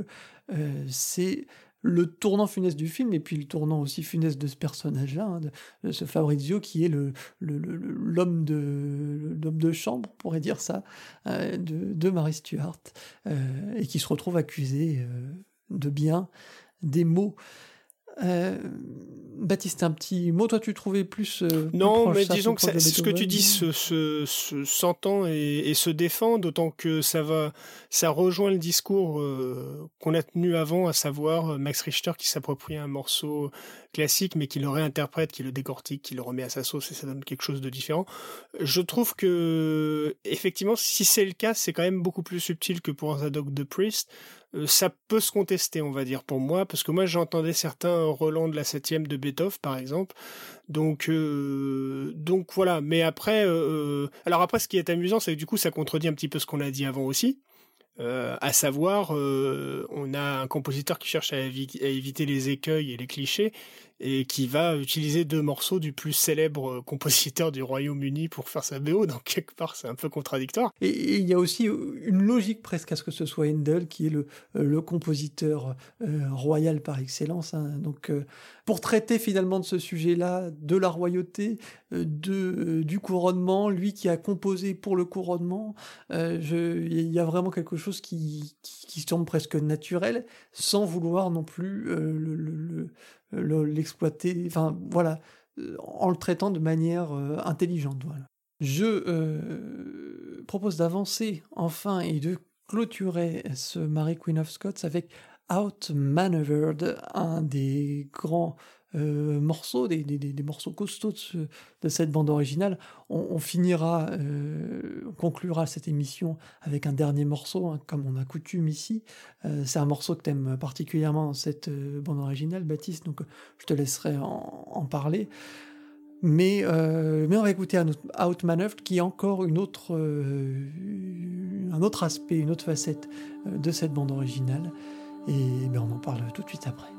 c'est le tournant funeste du film et puis le tournant aussi funeste de ce personnage-là, hein, de, ce Fabrizio qui est le, l'homme de l'homme de chambre, on pourrait dire ça, euh, de, de Marie Stuart euh, et qui se retrouve accusé euh, de bien des mots. Baptiste, un petit mot, toi tu trouvais plus... Euh, non, mais disons que ce que tu dis se, s'entend et, se défend, d'autant que ça va, ça rejoint le discours euh, qu'on a tenu avant, à savoir euh, Max Richter qui s'approprie un morceau classique, mais qui le réinterprète, qui le décortique, qui le remet à sa sauce et ça donne quelque chose de différent. Je trouve que, effectivement, si c'est le cas, c'est quand même beaucoup plus subtil que pour Zadok the Priest. Euh, ça peut se contester, on va dire, pour moi, parce que moi j'entendais certains relents de la septième de Beethoven, par exemple. Donc, euh, donc voilà. Mais après, euh, alors après, ce qui est amusant, c'est que du coup, ça contredit un petit peu ce qu'on a dit avant aussi. À savoir, on a un compositeur qui cherche à, éviter les écueils et les clichés, et qui va utiliser deux morceaux du plus célèbre euh, compositeur du Royaume-Uni pour faire sa BO, donc quelque part c'est un peu contradictoire. Et il y a aussi une logique presque à ce que ce soit Handel qui est le, euh, compositeur euh, royal par excellence. Hein. Donc pour traiter finalement de ce sujet-là, de la royauté, de, du couronnement, lui qui a composé pour le couronnement, il y a vraiment quelque chose qui, qui, semble presque naturel, sans vouloir non plus le, le l'exploiter, enfin voilà, euh, en le traitant de manière euh, intelligente. Voilà. Je euh, propose d'avancer enfin et de clôturer ce Mary Queen of Scots avec Outmaneuvered, un des grands euh, morceaux, des, morceaux costauds de, cette bande originale. On, finira, euh, on conclura cette émission avec un dernier morceau, hein, comme on a coutume ici. Euh, c'est un morceau que tu aimes particulièrement, cette bande originale, Baptiste, donc je te laisserai en, parler. Mais, mais on va écouter un qui est encore une autre, un autre aspect, une autre facette de cette bande originale. Et ben, on en parle tout de suite après.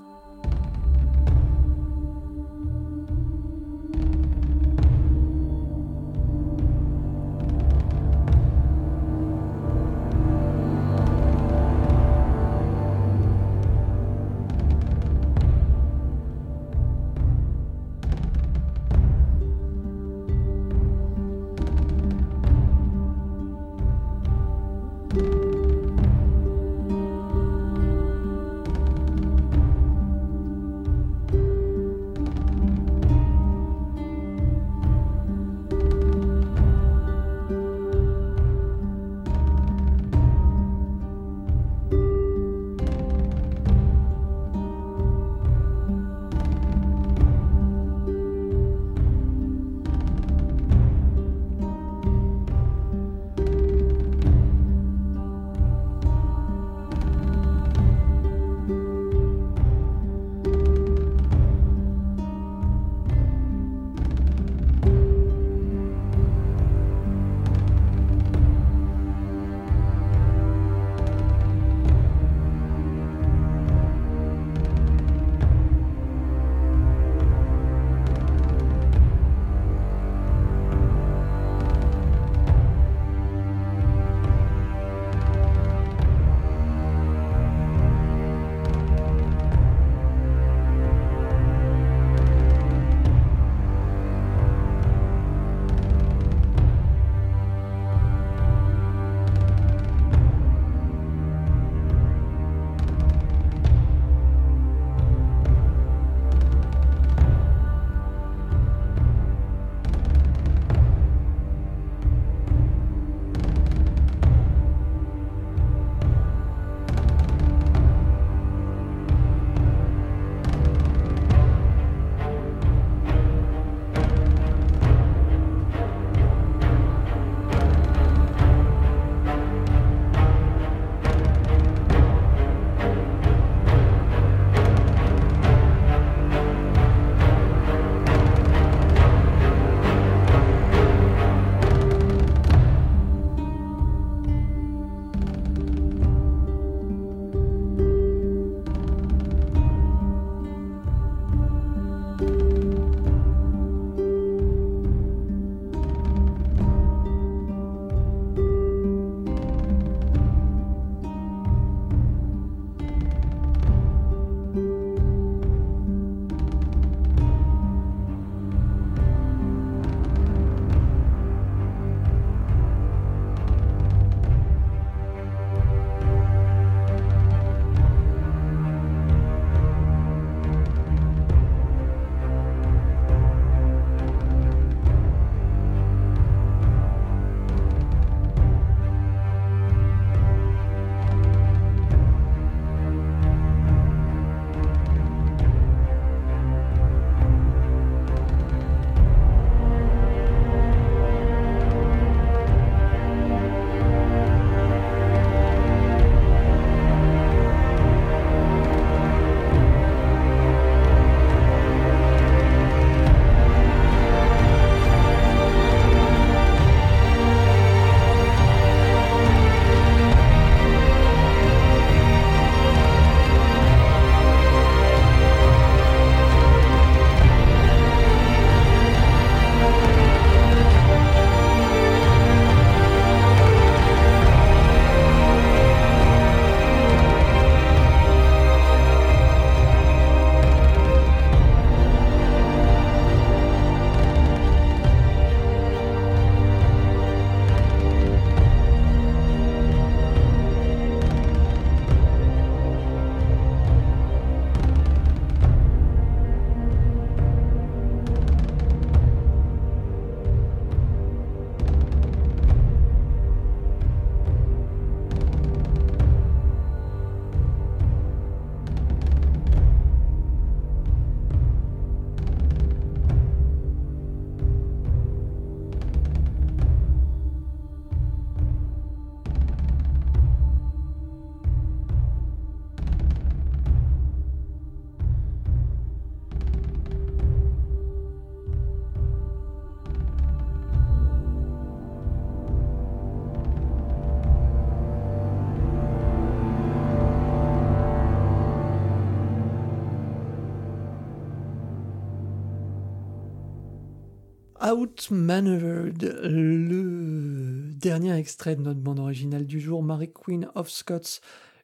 Outmaneuvered, le dernier extrait de notre bande originale du jour, Mary Queen of Scots,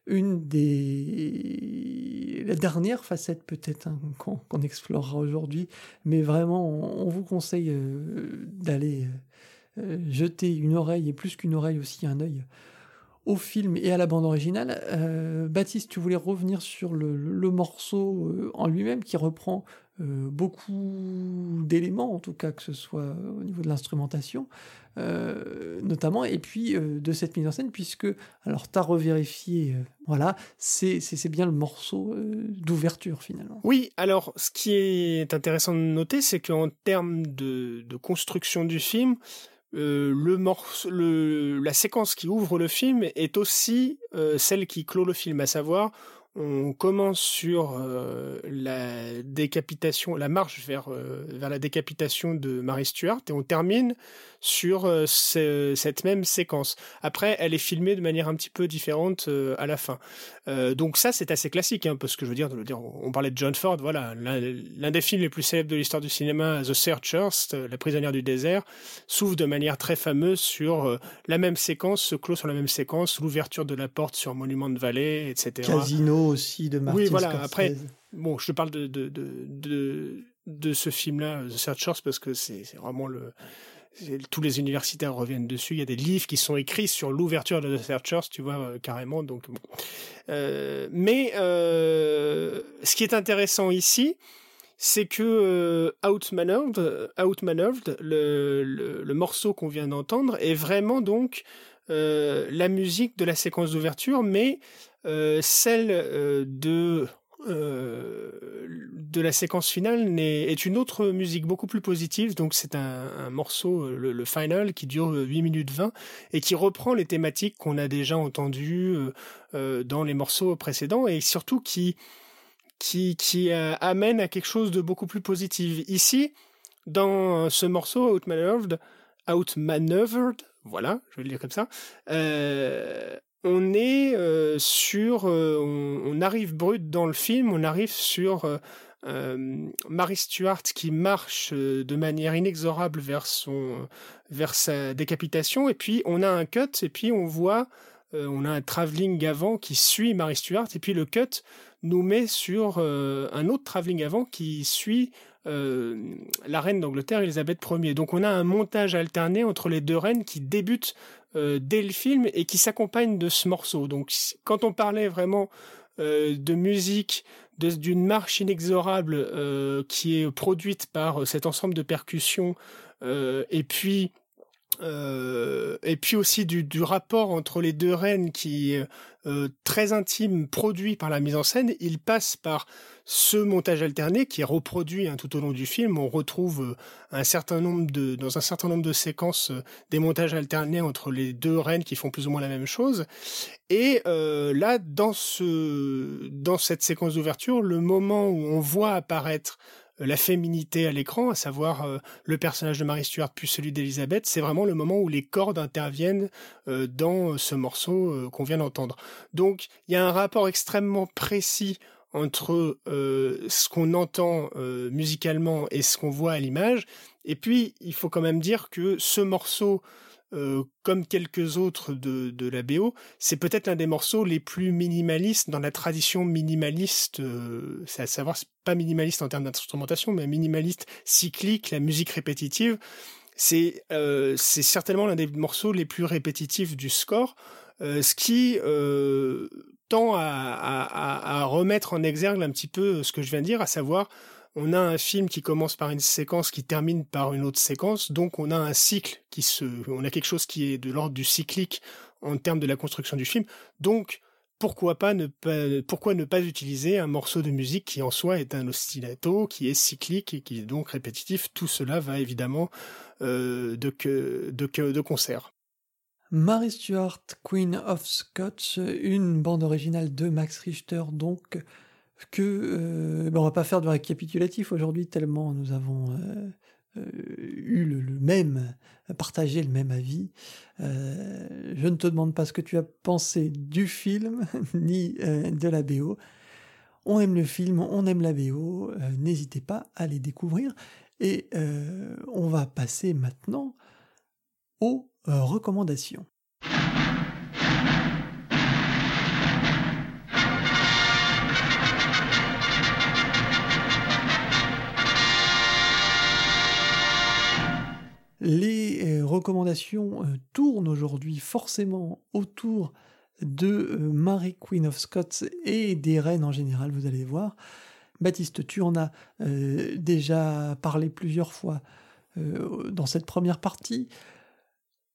une des la dernière facette peut-être hein, qu'on explorera aujourd'hui, mais vraiment on, vous conseille euh, d'aller euh, jeter une oreille et plus qu'une oreille aussi un œil au film et à la bande originale. Euh, Baptiste, tu voulais revenir sur le, morceau en lui-même qui reprend beaucoup d'éléments, en tout cas que ce soit au niveau de l'instrumentation, euh, notamment, et puis euh, de cette mise en scène, puisque, alors, tu as revérifié, euh, voilà, c'est bien le morceau d'ouverture finalement. Oui, alors, ce qui est intéressant de noter, c'est qu'en termes de, construction du film, le, la séquence qui ouvre le film est aussi celle qui clôt le film, à savoir on commence sur euh, la décapitation, la marche vers, euh, vers la décapitation de Mary Stuart et on termine sur euh, cette même séquence. Après, elle est filmée de manière un petit peu différente à la fin. donc ça, c'est assez classique, hein, parce que je veux dire, on parlait de John Ford, voilà, l'un des films les plus célèbres de l'histoire du cinéma, The Searchers, La prisonnière du désert, s'ouvre de manière très fameuse sur la même séquence, se clôt sur la même séquence, l'ouverture de la porte sur Monument de Vallée, etc. Casino aussi de Martin Oui, voilà. Après, bon, je te parle de, de, de, de, ce film-là, The Searchers, parce que c'est vraiment le. Tous les universitaires reviennent dessus. Il y a des livres qui sont écrits sur l'ouverture de The Searchers, tu vois, euh, carrément. Donc. Euh, mais euh, ce qui est intéressant ici, c'est que Outmaneuvered, le, le, morceau qu'on vient d'entendre, est vraiment donc la musique de la séquence d'ouverture, mais celle de euh, de la séquence finale est, une autre musique beaucoup plus positive. Donc c'est un, morceau, le, final, qui dure 8 minutes 20 et qui reprend les thématiques qu'on a déjà entendues dans les morceaux précédents et surtout qui, qui, qui amène à quelque chose de beaucoup plus positif. Ici, dans ce morceau, Outmaneuvered, Outmaneuvered, voilà, je vais le dire comme ça, on est euh, sur, euh, on, arrive brut dans le film, on arrive sur euh, Mary Stuart qui marche de manière inexorable vers son, vers sa décapitation, et puis on a un cut, et puis on voit, on a un travelling avant qui suit Mary Stuart, et puis le cut nous met sur un autre travelling avant qui suit la reine d'Angleterre, Elisabeth Ier. Donc on a un montage alterné entre les deux reines qui débutent euh, dès le film et qui s'accompagne de ce morceau. Donc quand on parlait vraiment euh, de musique, d'une marche inexorable euh, qui est produite par cet ensemble de percussions, et puis et puis aussi du, rapport entre les deux reines qui est très intime, produit par la mise en scène, il passe par ce montage alterné qui est reproduit hein, tout au long du film. On retrouve euh, dans un certain nombre de séquences euh, des montages alternés entre les deux reines qui font plus ou moins la même chose. Et euh, là, dans dans cette séquence d'ouverture, le moment où on voit apparaître la féminité à l'écran, à savoir le personnage de Marie Stuart puis celui d'Elisabeth, c'est vraiment le moment où les cordes interviennent dans ce morceau qu'on vient d'entendre. Donc il y a un rapport extrêmement précis entre euh, ce qu'on entend euh, musicalement et ce qu'on voit à l'image. Et puis, il faut quand même dire que ce morceau, euh, comme quelques autres de, la BO, c'est peut-être l'un des morceaux les plus minimalistes dans la tradition minimaliste, c'est à savoir, pas minimaliste en termes d'instrumentation, mais minimaliste cyclique, la musique répétitive. C'est c'est certainement l'un des morceaux les plus répétitifs du score, ce qui tend à, remettre en exergue un petit peu ce que je viens de dire, à savoir on a un film qui commence par une séquence qui termine par une autre séquence, donc on a un cycle qui se, on a quelque chose qui est de l'ordre du cyclique en termes de la construction du film. Donc pourquoi pas ne pas, pourquoi ne pas utiliser un morceau de musique qui en soi est un ostinato, qui est cyclique et qui est donc répétitif? Tout cela va évidemment euh, de, que, de, de concert. Mary Stuart, Queen of Scots, une bande originale de Max Richter, donc que euh, ben on va pas faire de récapitulatif aujourd'hui tellement nous avons euh, euh, eu le, même, partagé le même avis. je ne te demande pas ce que tu as pensé du film ni de la BO. On aime le film, on aime la BO, n'hésitez pas à les découvrir. Et on va passer maintenant aux recommandations. Les euh, recommandations euh, tournent aujourd'hui forcément autour de euh, Mary Queen of Scots et des reines en général, vous allez voir. Baptiste, tu en as déjà parlé plusieurs fois dans cette première partie.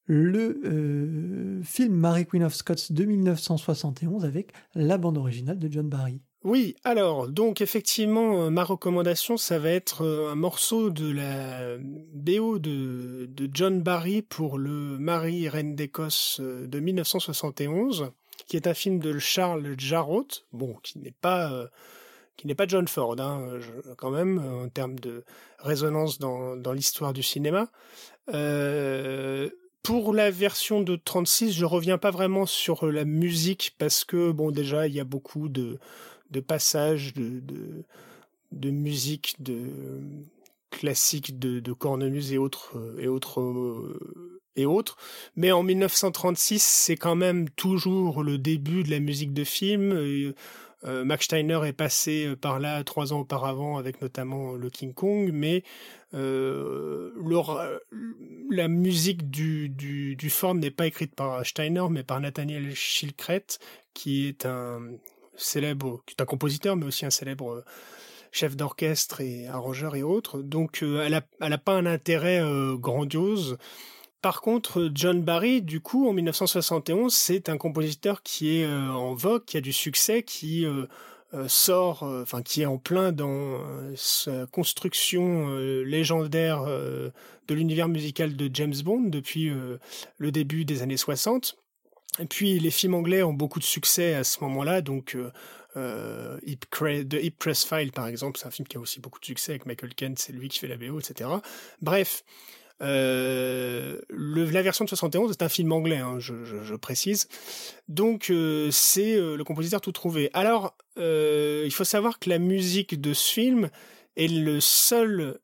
Le film Mary Queen of Scots de 1971 avec la bande originale de John Barry. Oui, alors, donc effectivement, euh, ma recommandation, ça va être euh, un morceau de la BO de, John Barry pour le Marie Reine d'Écosse euh, de 1971, qui est un film de Charles Jarrott, bon, qui n'est pas qui n'est pas John Ford, hein, quand même, en termes de résonance dans, l'histoire du cinéma. Pour la version de 36, je reviens pas vraiment sur la musique parce que bon déjà il y a beaucoup de de passages de, de, musique de classique de, de cornemuse et autres et autres et autres. Mais en 1936 c'est quand même toujours le début de la musique de film. Euh, Max Steiner est passé par là trois ans auparavant avec notamment le King Kong. Mais euh, la musique du, du, du Ford n'est pas écrite par Steiner mais par Nathaniel Schilkret qui est un célèbre, qui est un compositeur, mais aussi un célèbre euh, chef d'orchestre et arrangeur et autres. Donc, euh, elle, a, pas un intérêt euh, grandiose. Par contre, John Barry, du coup, en 1971, c'est un compositeur qui est en vogue, qui a du succès, qui sort, enfin, qui est en plein dans sa construction légendaire de l'univers musical de James Bond depuis le début des années 60. Et puis les films anglais ont beaucoup de succès à ce moment-là, donc euh, euh The Hip Press File par exemple, c'est un film qui a aussi beaucoup de succès avec Michael Kent, c'est lui qui fait la BO, etc. Bref, euh, la version de 71 est un film anglais, hein, je, précise. Donc c'est le compositeur tout trouvé. Alors, il faut savoir que la musique de ce film est le seul,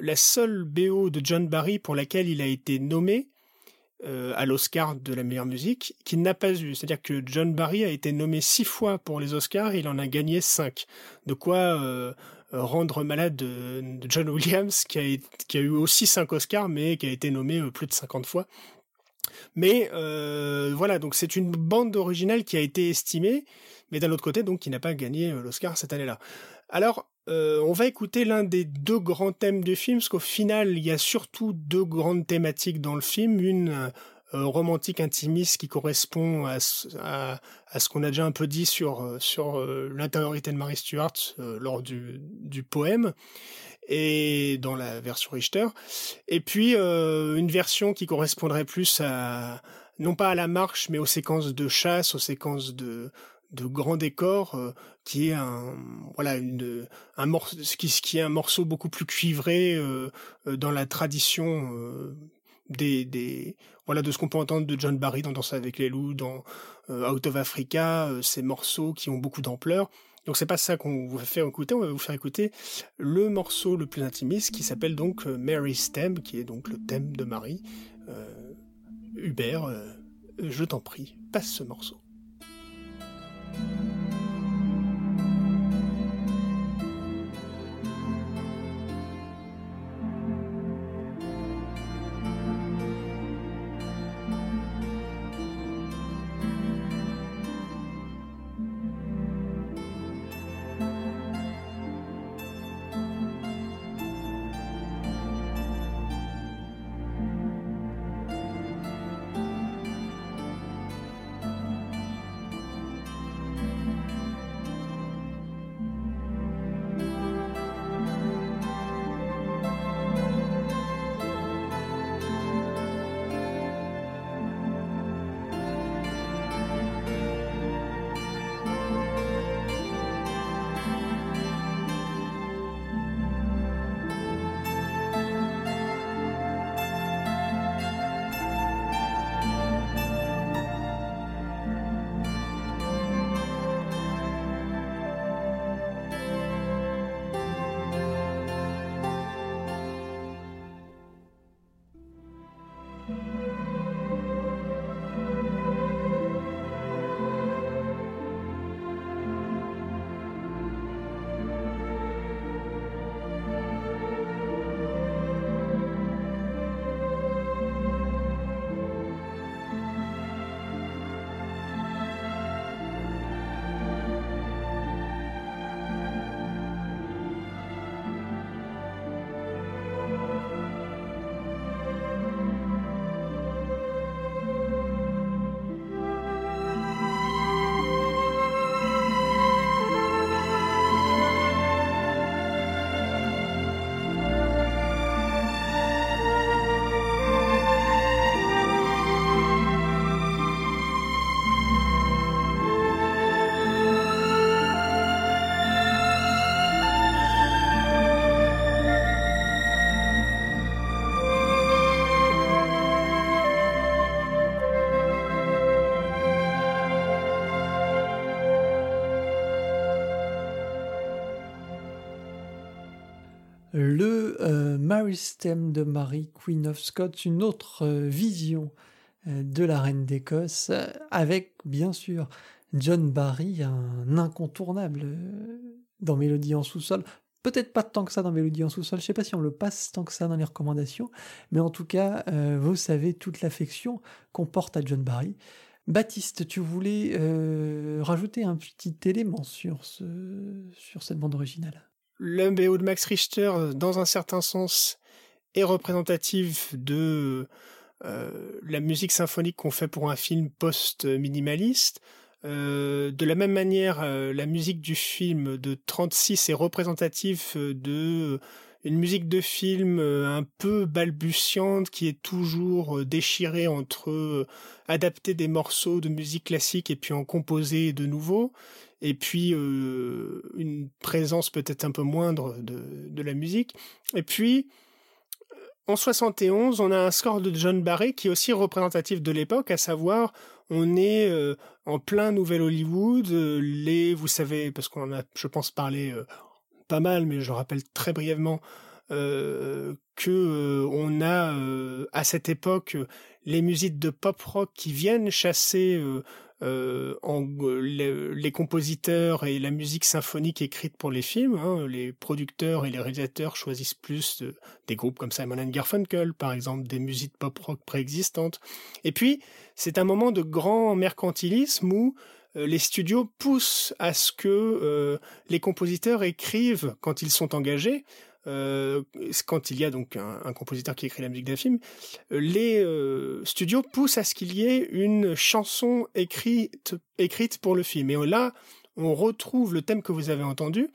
la seule BO de John Barry pour laquelle il a été nommé euh, à l'Oscar de la meilleure musique qu'il n'a pas eu. C'est-à-dire que John Barry a été nommé six fois pour les Oscars et il en a gagné cinq. De quoi euh, rendre malade de, John Williams qui a, eu aussi cinq Oscars mais qui a été nommé euh, plus de 50 fois. Mais voilà, donc c'est une bande originale qui a été estimée, mais d'un autre côté, donc qui n'a pas gagné l'Oscar cette année-là. Alors, euh, on va écouter l'un des deux grands thèmes du film, parce qu'au final, il y a surtout deux grandes thématiques dans le film. Une euh, romantique intimiste qui correspond à, ce qu'on a déjà un peu dit sur, euh, sur l'intériorité de Mary Stuart lors du, du, poème et dans la version Richter. Et puis une version qui correspondrait plus à non pas à la marche, mais aux séquences de chasse, aux séquences de, de grands décors euh, qui est un voilà un morceau qui, qui est un morceau beaucoup plus cuivré euh, euh, dans la tradition des, voilà de ce qu'on peut entendre de John Barry dans Danse avec les loups dans Out of Africa ces morceaux qui ont beaucoup d'ampleur. Donc c'est pas ça qu'on vous faire écouter on va vous faire écouter le morceau le plus intimiste qui s'appelle donc Mary's Theme qui est donc le thème de Marie. Hubert je t'en prie passe ce morceau thank you le euh, Maristème de Mary, Queen of Scots, une autre euh, vision euh, de la reine d'Écosse, avec bien sûr John Barry, un incontournable dans Mélodie en sous-sol. Peut-être pas tant que ça dans Mélodie en sous-sol, je sais pas si on le passe tant que ça dans les recommandations, mais en tout cas, vous savez toute l'affection qu'on porte à John Barry. Baptiste, tu voulais rajouter un petit élément sur, ce, sur cette bande originale? Le de Max Richter, dans un certain sens, est représentatif de euh, la musique symphonique qu'on fait pour un film post-minimaliste. Euh, de la même manière, euh, la musique du film de 36 est représentative de une musique de film un peu balbutiante qui est toujours déchirée entre adapter des morceaux de musique classique et puis en composer de nouveau et puis euh, une présence peut-être un peu moindre de, de, la musique. Et puis, en 71, on a un score de John Barry qui est aussi représentatif de l'époque, à savoir, on est euh, en plein Nouvel Hollywood, euh, les, vous savez, parce qu'on en a, je pense, parlé pas mal, mais je rappelle très brièvement que on a à cette époque les musiques de pop rock qui viennent chasser en, les, compositeurs et la musique symphonique écrite pour les films. Hein, les producteurs et les réalisateurs choisissent plus des groupes comme Simon Garfunkel, par exemple, des musiques pop-rock préexistantes. Et puis, c'est un moment de grand mercantilisme où euh, les studios poussent à ce que euh, les compositeurs écrivent quand ils sont engagés euh, quand il y a donc un, compositeur qui écrit la musique d'un film, euh, les euh, studios poussent à ce qu'il y ait une chanson écrite, écrite pour le film. Et là, on retrouve le thème que vous avez entendu,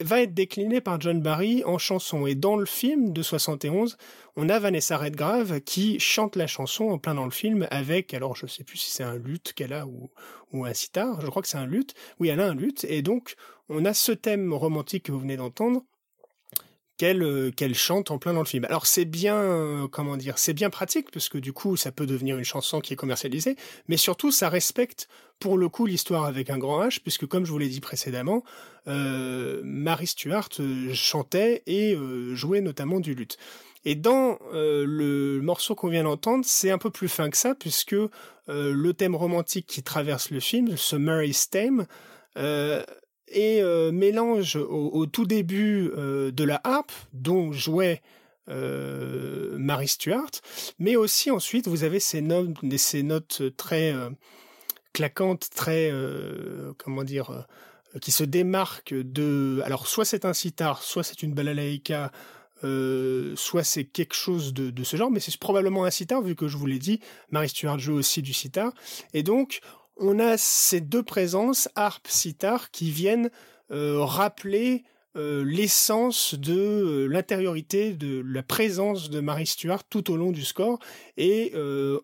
va être décliné par John Barry en chanson. Et dans le film de 71, on a Vanessa Redgrave qui chante la chanson en plein dans le film avec, alors je sais plus si c'est un luth qu'elle a ou, ou un sitar, je crois que c'est un luth. Oui, elle a un luth. Et donc, on a ce thème romantique que vous venez d'entendre qu'elle euh, qu'elle chante en plein dans le film. Alors c'est bien euh, comment dire, c'est bien pratique parce que du coup ça peut devenir une chanson qui est commercialisée, mais surtout ça respecte pour le coup l'histoire avec un grand H puisque comme je vous l'ai dit précédemment, euh, Mary Stuart euh, chantait et jouait notamment du luth. Et dans le morceau qu'on vient d'entendre, c'est un peu plus fin que ça puisque le thème romantique qui traverse le film, ce Mary's Theme, et euh, mélange au, tout début euh, de la harpe dont jouait euh, Mary Stuart, mais aussi ensuite vous avez ces notes, ces notes très claquantes, très comment dire, qui se démarquent de. Alors soit c'est un sitar, soit c'est une balalaïka, soit c'est quelque chose de, de, ce genre, mais c'est probablement un sitar vu que je vous l'ai dit, Mary Stuart joue aussi du sitar, et donc on a ces deux présences, harpe, sitar, qui viennent euh, rappeler euh, l'essence de euh, l'intériorité, de la présence de Marie Stuart tout au long du score. Et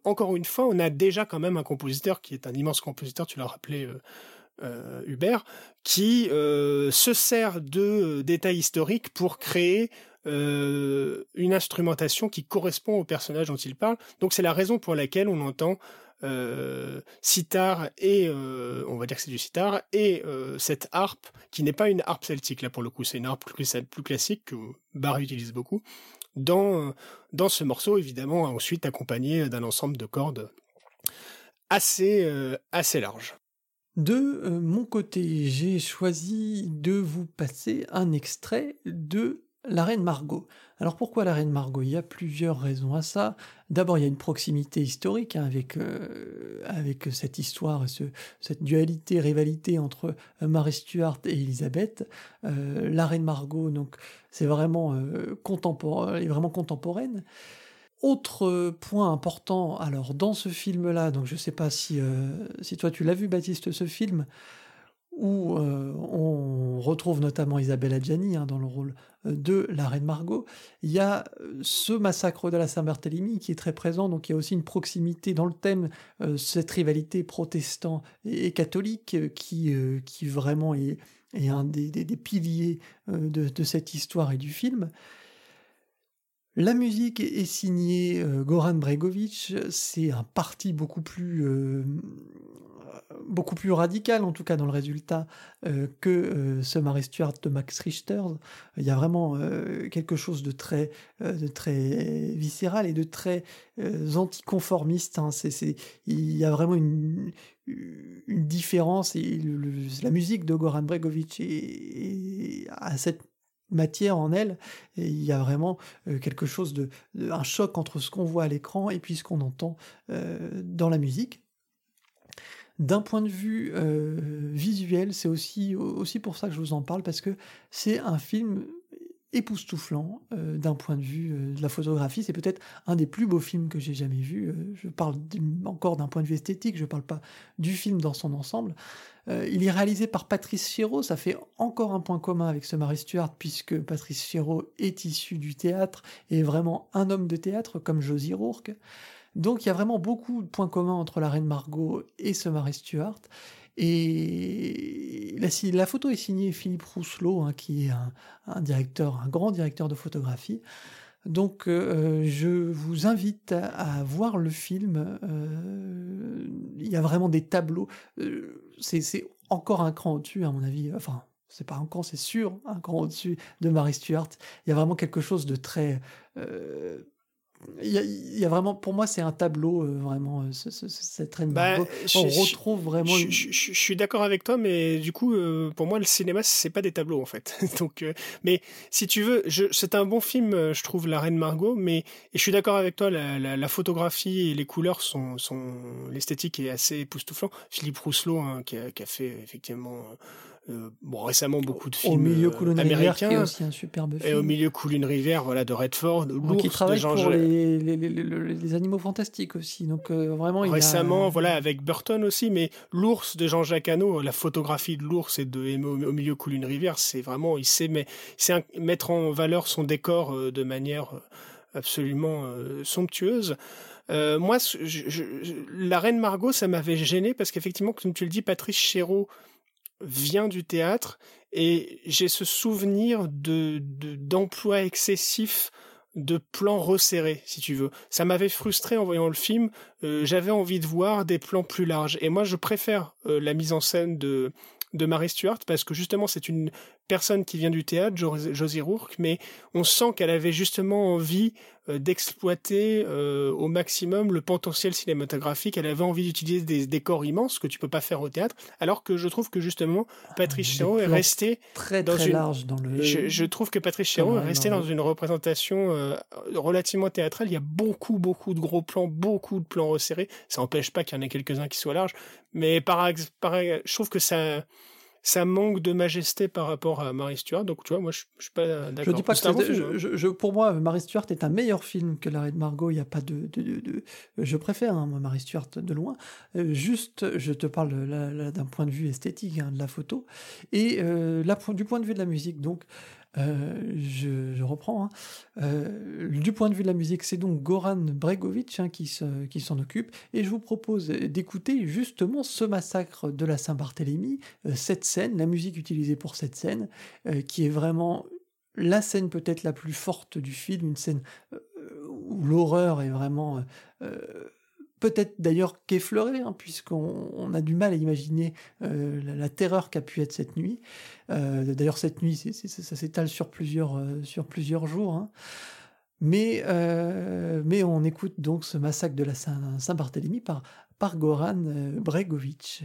encore une fois, on a déjà quand même un compositeur qui est un immense compositeur, tu l'as rappelé. Hubert, qui se sert de détails historiques pour créer une instrumentation qui correspond au personnage dont il parle. Donc c'est la raison pour laquelle on entend sitar et euh, on va dire que c'est du sitar et euh, cette harpe qui n'est pas une harpe celtique là pour le coup c'est une harpe plus, plus classique que Barry utilise beaucoup dans dans ce morceau évidemment ensuite accompagné d'un ensemble de cordes assez assez large. De mon côté, j'ai choisi de vous passer un extrait de La Reine Margot. Alors pourquoi la reine Margot? Il y a plusieurs raisons à ça. D'abord, il y a une proximité historique hein, avec, euh, avec cette histoire, ce, cette dualité, rivalité entre euh, Marie Stuart et Elisabeth. Euh, la reine Margot, donc, c'est vraiment, vraiment contemporaine. Autre point important, alors dans ce film-là, donc je ne sais pas si, si toi tu l'as vu Baptiste, ce film, où on retrouve notamment Isabelle Adjani hein, dans le rôle de la reine Margot. Il y a euh, ce massacre de la Saint-Barthélemy qui est très présent, donc il y a aussi une proximité dans le thème, cette rivalité protestant et, catholique qui, qui vraiment est, un des, des, piliers de, de, cette histoire et du film. La musique est signée Goran Bregovic, c'est un parti beaucoup plus beaucoup plus radical, en tout cas dans le résultat, euh, que euh, ce Mary Stuart de Max Richter. Il y a vraiment euh, quelque chose de très, de très viscéral et de très anticonformiste. Hein. Il y a vraiment une, différence la musique de Goran Bregovic a cette matière en elle il y a vraiment quelque chose de, un choc entre ce qu'on voit à l'écran et puis ce qu'on entend dans la musique d'un point de vue euh, visuel, c'est aussi, pour ça que je vous en parle, parce que c'est un film époustouflant euh, d'un point de vue euh, de la photographie. C'est peut-être un des plus beaux films que j'ai jamais vu. je parle encore d'un point de vue esthétique, je ne parle pas du film dans son ensemble. il est réalisé par Patrice Chéreau, ça fait encore un point commun avec ce Marie Stuart, puisque Patrice Chéreau est issu du théâtre et vraiment un homme de théâtre comme Josie Rourke. Donc il y a vraiment beaucoup de points communs entre la reine Margot et ce Marie Stuart. Et la, photo est signée Philippe Rousselot, hein, qui est un, directeur, un grand directeur de photographie. Donc euh, je vous invite à, voir le film. Euh, il y a vraiment des tableaux. Euh, c'est encore un cran au-dessus, à mon avis. Enfin, c'est pas un cran, c'est sûr, un cran au-dessus de Marie Stuart. Il y a vraiment quelque chose de très il y, a, vraiment, pour moi, c'est un tableau, euh, vraiment, euh, cette reine bah, On retrouve vraiment. Je, suis d'accord avec toi, mais du coup, euh, pour moi, le cinéma, c'est pas des tableaux, en fait. Donc, mais si tu veux, c'est un bon film, je trouve, La Reine Margot, mais et je suis d'accord avec toi, la, photographie et les couleurs sont, sont l'esthétique est assez époustouflant. Philippe Rousselot, hein, qui, a, qui, a, fait effectivement euh, bon, récemment beaucoup de films au milieu euh, américains. Aussi un superbe film. Et au milieu coule une rivière, voilà, de Redford, l'ours qui travaille de pour les, les, les, les, animaux fantastiques aussi. Donc euh, vraiment, récemment, voilà, avec Burton aussi, mais l'ours de Jean-Jacques Hano, la photographie de l'ours et de au milieu coule une rivière, c'est vraiment, il sait mais, c'est mettre en valeur son décor de manière absolument somptueuse. moi, la reine Margot, ça m'avait gêné parce qu'effectivement, comme tu le dis, Patrice Chéreau vient du théâtre et j'ai ce souvenir de d'emploi excessif de plans resserrés, si tu veux. Ça m'avait frustré en voyant le film. Euh, j'avais envie de voir des plans plus larges. Et moi, je préfère euh, la mise en scène de de Mary Stuart parce que justement c'est une personne qui vient du théâtre, Josie Rourke, mais on sent qu'elle avait justement envie euh, d'exploiter euh, au maximum le potentiel cinématographique. Elle avait envie d'utiliser des décors immenses que tu peux pas faire au théâtre, alors que je trouve que justement Patrice ah, Chéreau est resté très dans très large dans le. Je, trouve que Patrice Chéreau est resté dans une représentation euh, relativement théâtrale. Il y a beaucoup beaucoup de gros plans, beaucoup de plans resserrés. Ça n'empêche pas qu'il y en ait quelques-uns qui soient larges, mais par, par je trouve que ça ça manque de majesté par rapport à Marie Stuart. Donc, tu vois, moi, je, je suis pas d'accord. Je dis pas que c'est hein. je, pour moi, Marie Stuart est un meilleur film que L'arrêt de Margot. Il n'y a pas de, de, de, je préfère hein, Marie Stuart de loin. Euh, juste, je te parle d'un point de vue esthétique, hein, de la photo et euh, du point de vue de la musique. Donc, euh, je, reprends. Hein. Euh, du point de vue de la musique, c'est donc Goran Bregovic hein, qui, s'en occupe. Et je vous propose d'écouter justement ce massacre de la Saint-Barthélemy, euh, cette scène, la musique utilisée pour cette scène, qui est vraiment la scène peut-être la plus forte du film, une scène où l'horreur est vraiment peut-être d'ailleurs qu'effleuré, hein, puisqu'on a du mal à imaginer euh, la, terreur qu'a pu être cette nuit. Euh, d'ailleurs, cette nuit, ça s'étale sur plusieurs, euh, sur plusieurs jours. Hein. Mais, mais on écoute donc ce massacre de la Saint-Barthélemy par, par Goran Bregovic.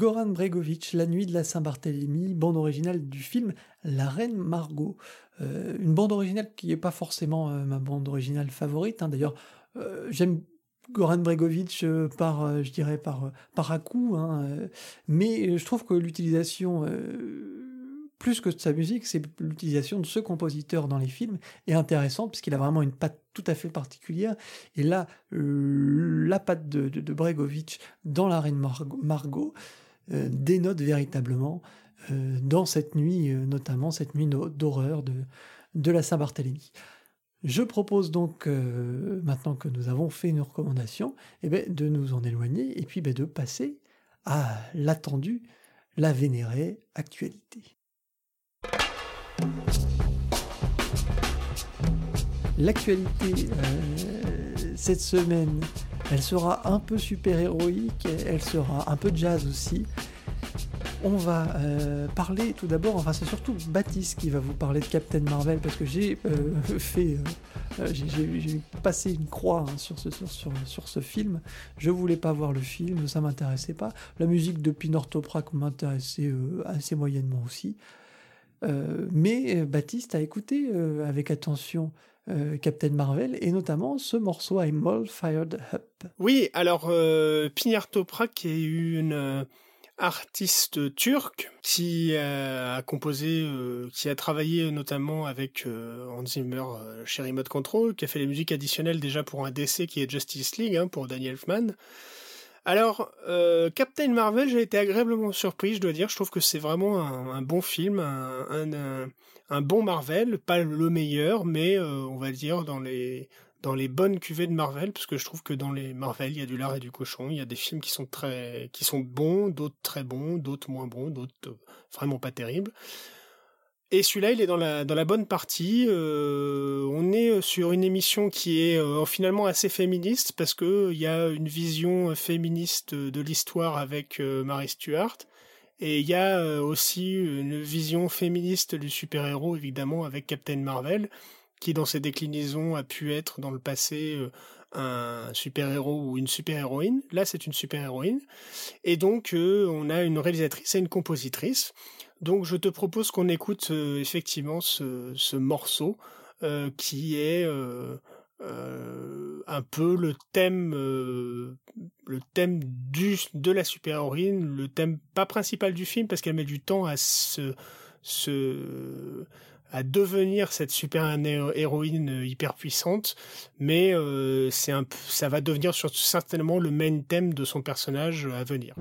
Goran Bregovic, La nuit de la Saint-Barthélemy, bande originale du film La Reine Margot. Euh, une bande originale qui n'est pas forcément euh, ma bande originale favorite. Hein. D'ailleurs, euh, j'aime Goran Bregovic par, je dirais, par, par à coup, hein, mais je trouve que l'utilisation plus que de sa musique, c'est l'utilisation de ce compositeur dans les films est intéressante puisqu'il a vraiment une patte tout à fait particulière. Et là, la patte de, de, Bregovic dans La Reine Margot dénote véritablement euh, dans cette nuit, euh, notamment cette nuit d'horreur de, la Saint-Barthélemy. Je propose donc, euh, maintenant que nous avons fait nos recommandations, eh bien, de nous en éloigner et puis ben, de passer à l'attendue, la vénérée actualité. L'actualité cette semaine, elle sera un peu super-héroïque, elle sera un peu jazz aussi, on va euh, parler tout d'abord, enfin c'est surtout Baptiste qui va vous parler de Captain Marvel parce que j'ai euh, fait, euh, j'ai passé une croix hein, sur, ce, film. Je voulais pas voir le film, ça m'intéressait pas. La musique de Pinortoprak m'intéressait assez moyennement aussi. mais Baptiste a écouté avec attention Captain Marvel et notamment ce morceau I'm All Fired Up. Oui, alors euh, Toprak a eu une artiste turc qui a composé, euh, qui a travaillé notamment avec euh, Hans Zimmer euh, chez Remote Control, qui a fait les musiques additionnelles déjà pour un DC qui est Justice League, hein, pour Daniel Elfman. Alors, Captain Marvel, j'ai été agréablement surpris, je dois dire. Je trouve que c'est vraiment un, bon film, un, bon Marvel, pas le meilleur, mais on va dire dans les dans les bonnes cuvées de Marvel, parce que je trouve que dans les Marvel, il y a du lard et du cochon. Il y a des films qui sont très, qui sont bons, d'autres très bons, d'autres moins bons, d'autres euh, vraiment pas terribles. Et celui-là, il est dans la, bonne partie. Euh, on est sur une émission qui est euh, finalement assez féministe parce que il y a une vision féministe de l'histoire avec Mary Stuart. Et il y a aussi une vision féministe du super-héros, évidemment, avec Captain Marvel qui dans ses déclinaisons a pu être dans le passé euh, un super-héros ou une super-héroïne. Là, c'est une super-héroïne. Et donc, euh, on a une réalisatrice et une compositrice. Donc, je te propose qu'on écoute euh, effectivement ce, morceau qui est un peu le thème, le thème du, de la super-héroïne, le thème pas principal du film parce qu'elle met du temps à se, se à devenir cette super héroïne hyper puissante, mais euh, c'est un, ça va devenir certainement le main thème de son personnage à venir.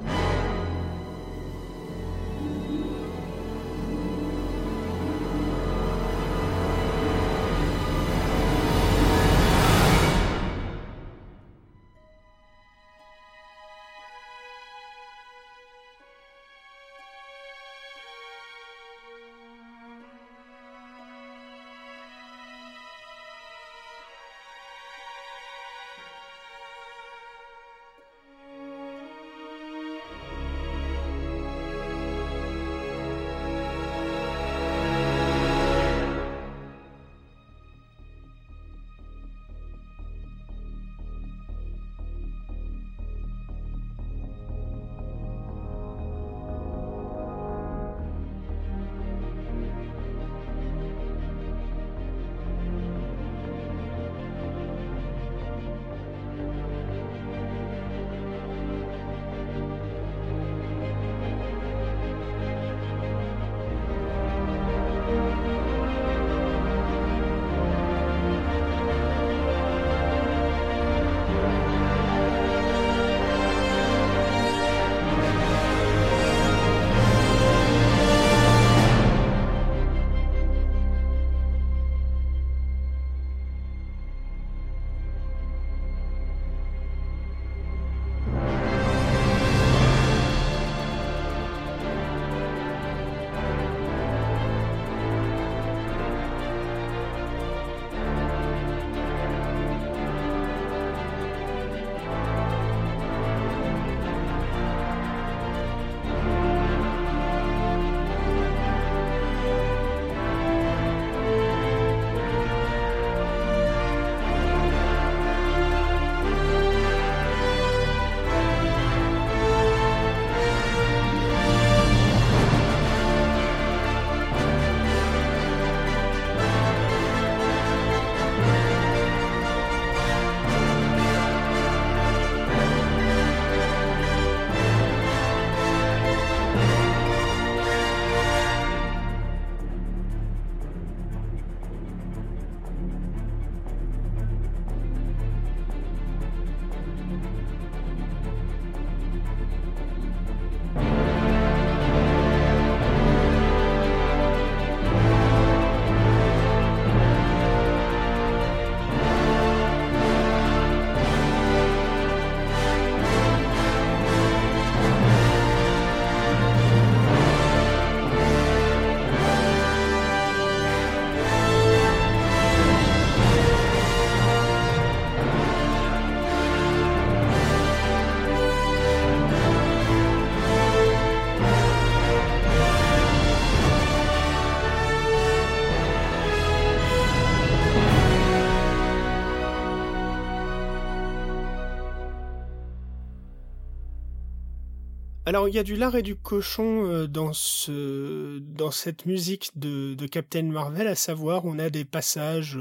Alors il y a du lard et du cochon dans ce dans cette musique de, Captain Marvel, à savoir on a des passages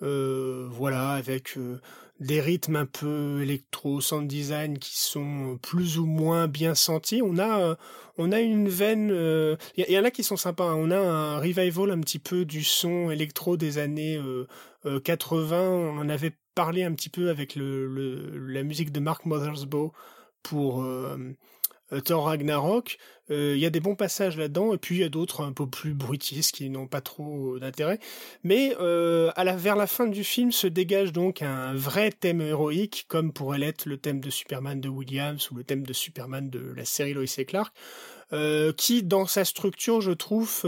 voilà avec des rythmes un peu électro sound design qui sont plus ou moins bien sentis. On a euh, une veine il euh, y, en a qui sont sympas, hein. on a un revival un petit peu du son électro des années 80, euh, on en avait parlé un petit peu avec la musique de Mark Mothersbaugh pour euh, Thor Ragnarok, euh, il y a des bons passages là-dedans, et puis il y a d'autres un peu plus bruitistes qui n'ont pas trop d'intérêt. Mais euh, à la, vers la fin du film se dégage donc un vrai thème héroïque, comme pourrait l'être le thème de Superman de Williams ou le thème de Superman de la série Lois et Clark, qui dans sa structure, je trouve,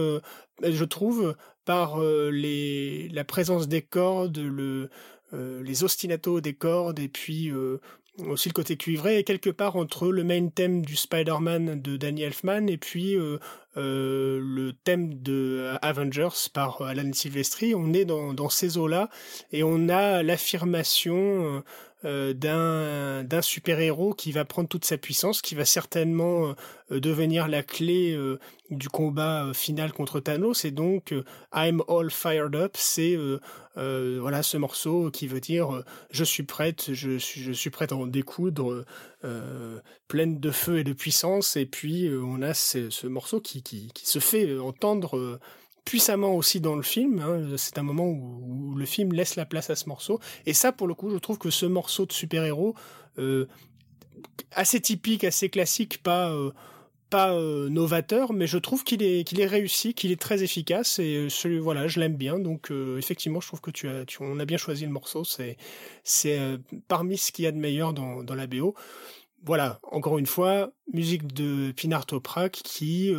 je trouve par les, la présence des cordes, le, les ostinatos des cordes et puis aussi le côté cuivré est quelque part entre le main thème du Spider-Man de Danny Elfman et puis euh, euh, le thème de Avengers par Alan Silvestri. On est dans, dans ces eaux-là et on a l'affirmation euh, d'un super-héros qui va prendre toute sa puissance, qui va certainement devenir la clé du combat final contre Thanos. Et donc, I'm all fired up, c'est voilà ce morceau qui veut dire je suis prête, je suis prête à en découdre, pleine de feu et de puissance. Et puis on a ce, morceau qui, qui, qui se fait entendre puissamment aussi dans le film. Hein. C'est un moment où, le film laisse la place à ce morceau. Et ça, pour le coup, je trouve que ce morceau de super-héros, euh, assez typique, assez classique, pas, euh, pas euh, novateur, mais je trouve qu'il est, qu'il est réussi, qu'il est très efficace. Et voilà, je l'aime bien. Donc, effectivement, je trouve que tu as, tu, on a bien choisi le morceau. C'est, c'est parmi ce qu'il y a de meilleur dans, dans la BO. Voilà, encore une fois, musique de Pinar Toprak qui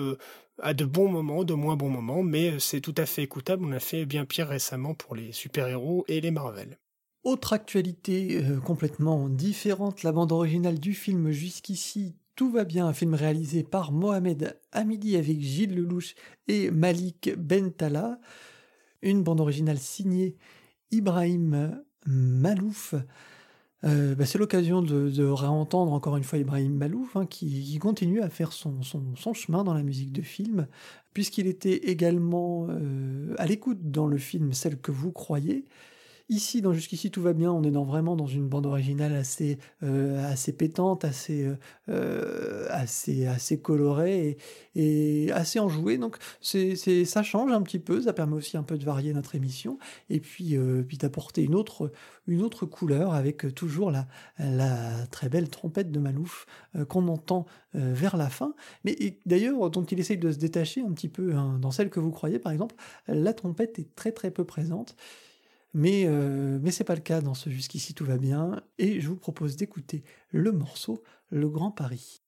à de bons moments, de moins bons moments, mais c'est tout à fait écoutable. On a fait bien pire récemment pour les super-héros et les Marvel. Autre actualité euh, complètement différente, la bande originale du film Jusqu'ici, tout va bien, un film réalisé par Mohamed Hamidi avec Gilles Lelouch et Malik Bentala. Une bande originale signée Ibrahim Malouf. Euh, bah, c'est l'occasion de, réentendre encore une fois Ibrahim Malouf, hein, qui, continue à faire son, chemin dans la musique de film, puisqu'il était également euh, à l'écoute dans le film Celle que vous croyez, Ici, Jusqu'ici, tout va bien. On est dans, vraiment dans une bande originale assez, euh, assez pétante, assez, euh, assez, assez colorée et, assez enjouée. Donc, ça change un petit peu. Ça permet aussi un peu de varier notre émission et puis, euh, d'apporter une autre, une autre couleur avec toujours la, la très belle trompette de Malouf qu'on entend vers la fin. Mais d'ailleurs, dont il essaye de se détacher un petit peu hein, dans celle que vous croyez, par exemple, la trompette est très très peu présente. Mais, euh, mais c'est pas le cas dans ce Jusqu'ici tout va bien, et je vous propose d'écouter le morceau Le Grand Paris.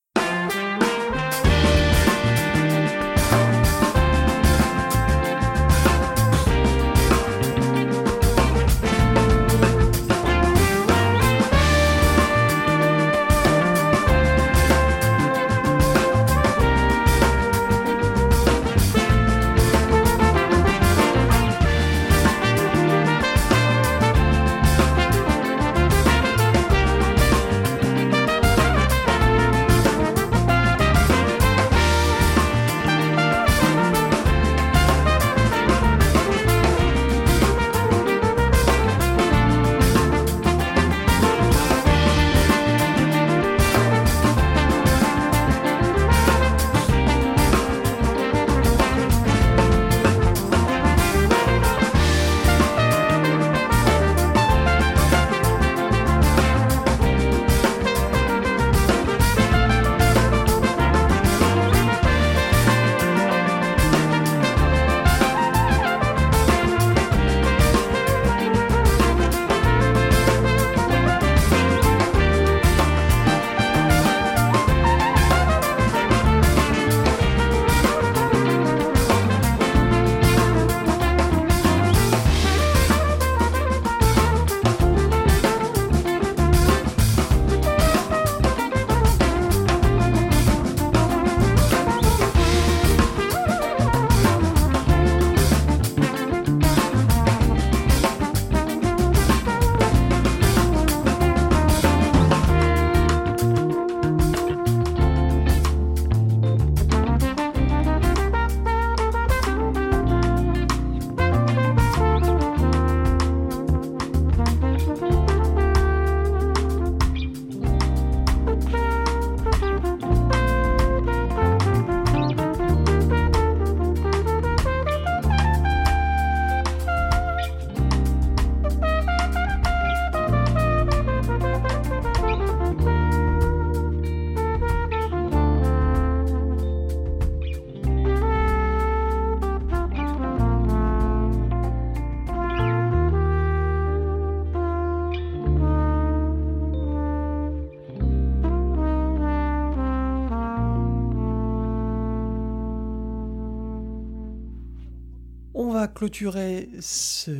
Clôturer ce,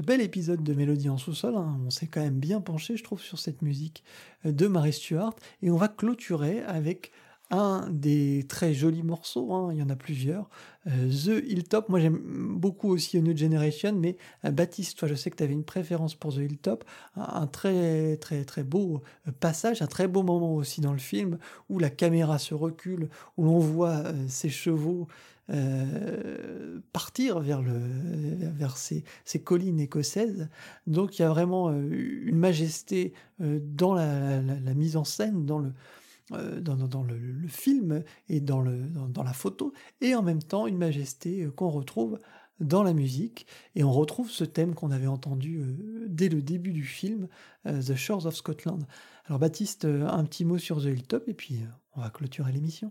bel épisode de Mélodie en sous-sol. Hein. On s'est quand même bien penché, je trouve, sur cette musique de Marie Stuart. Et on va clôturer avec un des très jolis morceaux, hein, il y en a plusieurs, euh, The Hilltop, moi j'aime beaucoup aussi New Generation, mais euh, Baptiste, toi je sais que tu avais une préférence pour The Hilltop, un, un, très très très beau euh, passage, un très beau moment aussi dans le film, où la caméra se recule, où l'on voit ces chevaux partir vers, le, vers ces, ces, collines écossaises. Donc il y a vraiment une majesté dans la, mise en scène, dans le, euh, dans, le, film et dans, le, dans, la photo, et en même temps une majesté euh, qu'on retrouve dans la musique, et on retrouve ce thème qu'on avait entendu euh, dès le début du film, The Shores of Scotland. Alors Baptiste, un petit mot sur The Hilltop, et puis on va clôturer l'émission.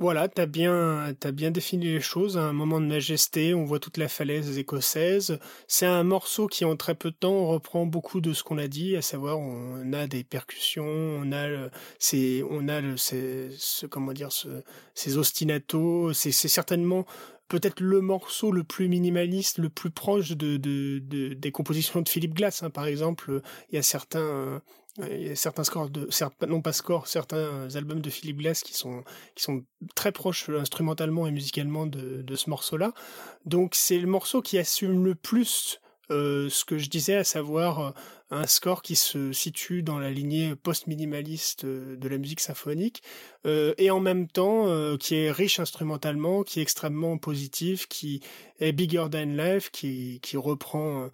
Voilà, t'as bien, as bien défini les choses. un moment de majesté, on voit toute la falaise écossaise. C'est un morceau qui, en très peu de temps, reprend beaucoup de ce qu'on a dit, à savoir, on a des percussions, on a, c'est, on a, ce, comment dire, ce, ces ostinatos. C'est, certainement peut-être le morceau le plus minimaliste, le plus proche de, de, des compositions de Philippe Glass. Hein. Par exemple, il y a certains il y a certains scores de, non pas scores, certains albums de Philippe Glass qui sont, très proches instrumentalement et musicalement de, ce morceau-là. Donc c'est le morceau qui assume le plus euh, ce que je disais, à savoir euh, un score qui se situe dans la lignée post-minimaliste euh, de la musique symphonique, euh, et en même temps euh, qui est riche instrumentalement, qui est extrêmement positif, qui est bigger than life, qui reprend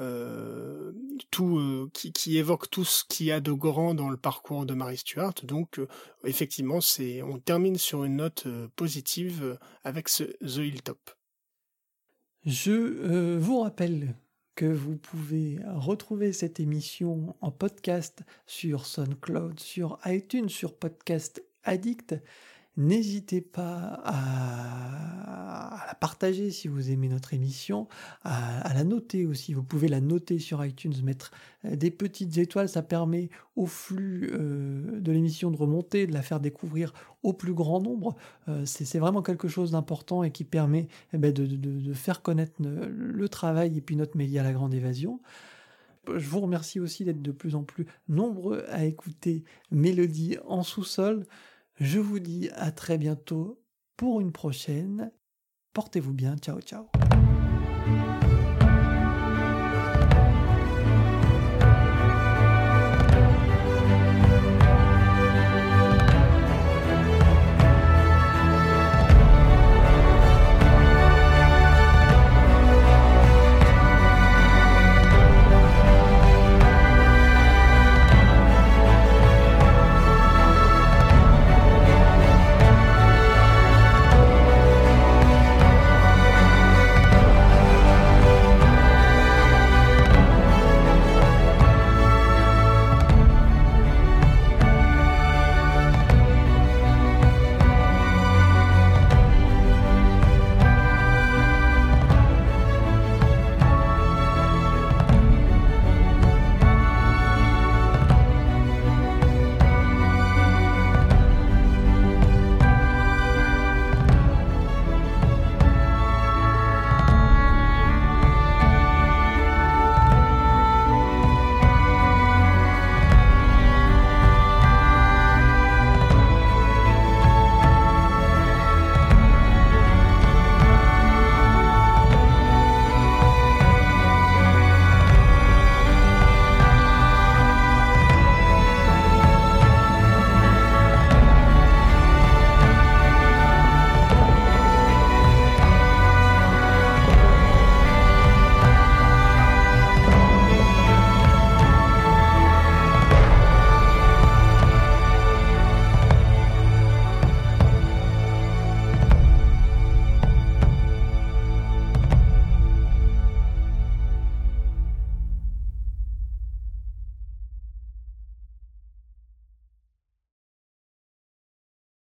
euh, tout, euh, qui, évoque tout ce qu'il y a de grand dans le parcours de Marie Stuart. Donc, euh, effectivement, c'est, on termine sur une note positive avec ce The Hilltop. Je vous rappelle que vous pouvez retrouver cette émission en podcast sur SoundCloud, sur iTunes, sur Podcast Addict. N'hésitez pas à, la partager si vous aimez notre émission, à, la noter aussi. Vous pouvez la noter sur iTunes, mettre euh, des petites étoiles. Ça permet au flux euh, de l'émission de remonter, de la faire découvrir au plus grand nombre. Euh, c'est vraiment quelque chose d'important et qui permet eh ben, de, faire connaître le, travail et puis notre média La Grande Évasion. Je vous remercie aussi d'être de plus en plus nombreux à écouter Mélodie en sous-sol. Je vous dis à très bientôt pour une prochaine. Portez-vous bien. Ciao, ciao.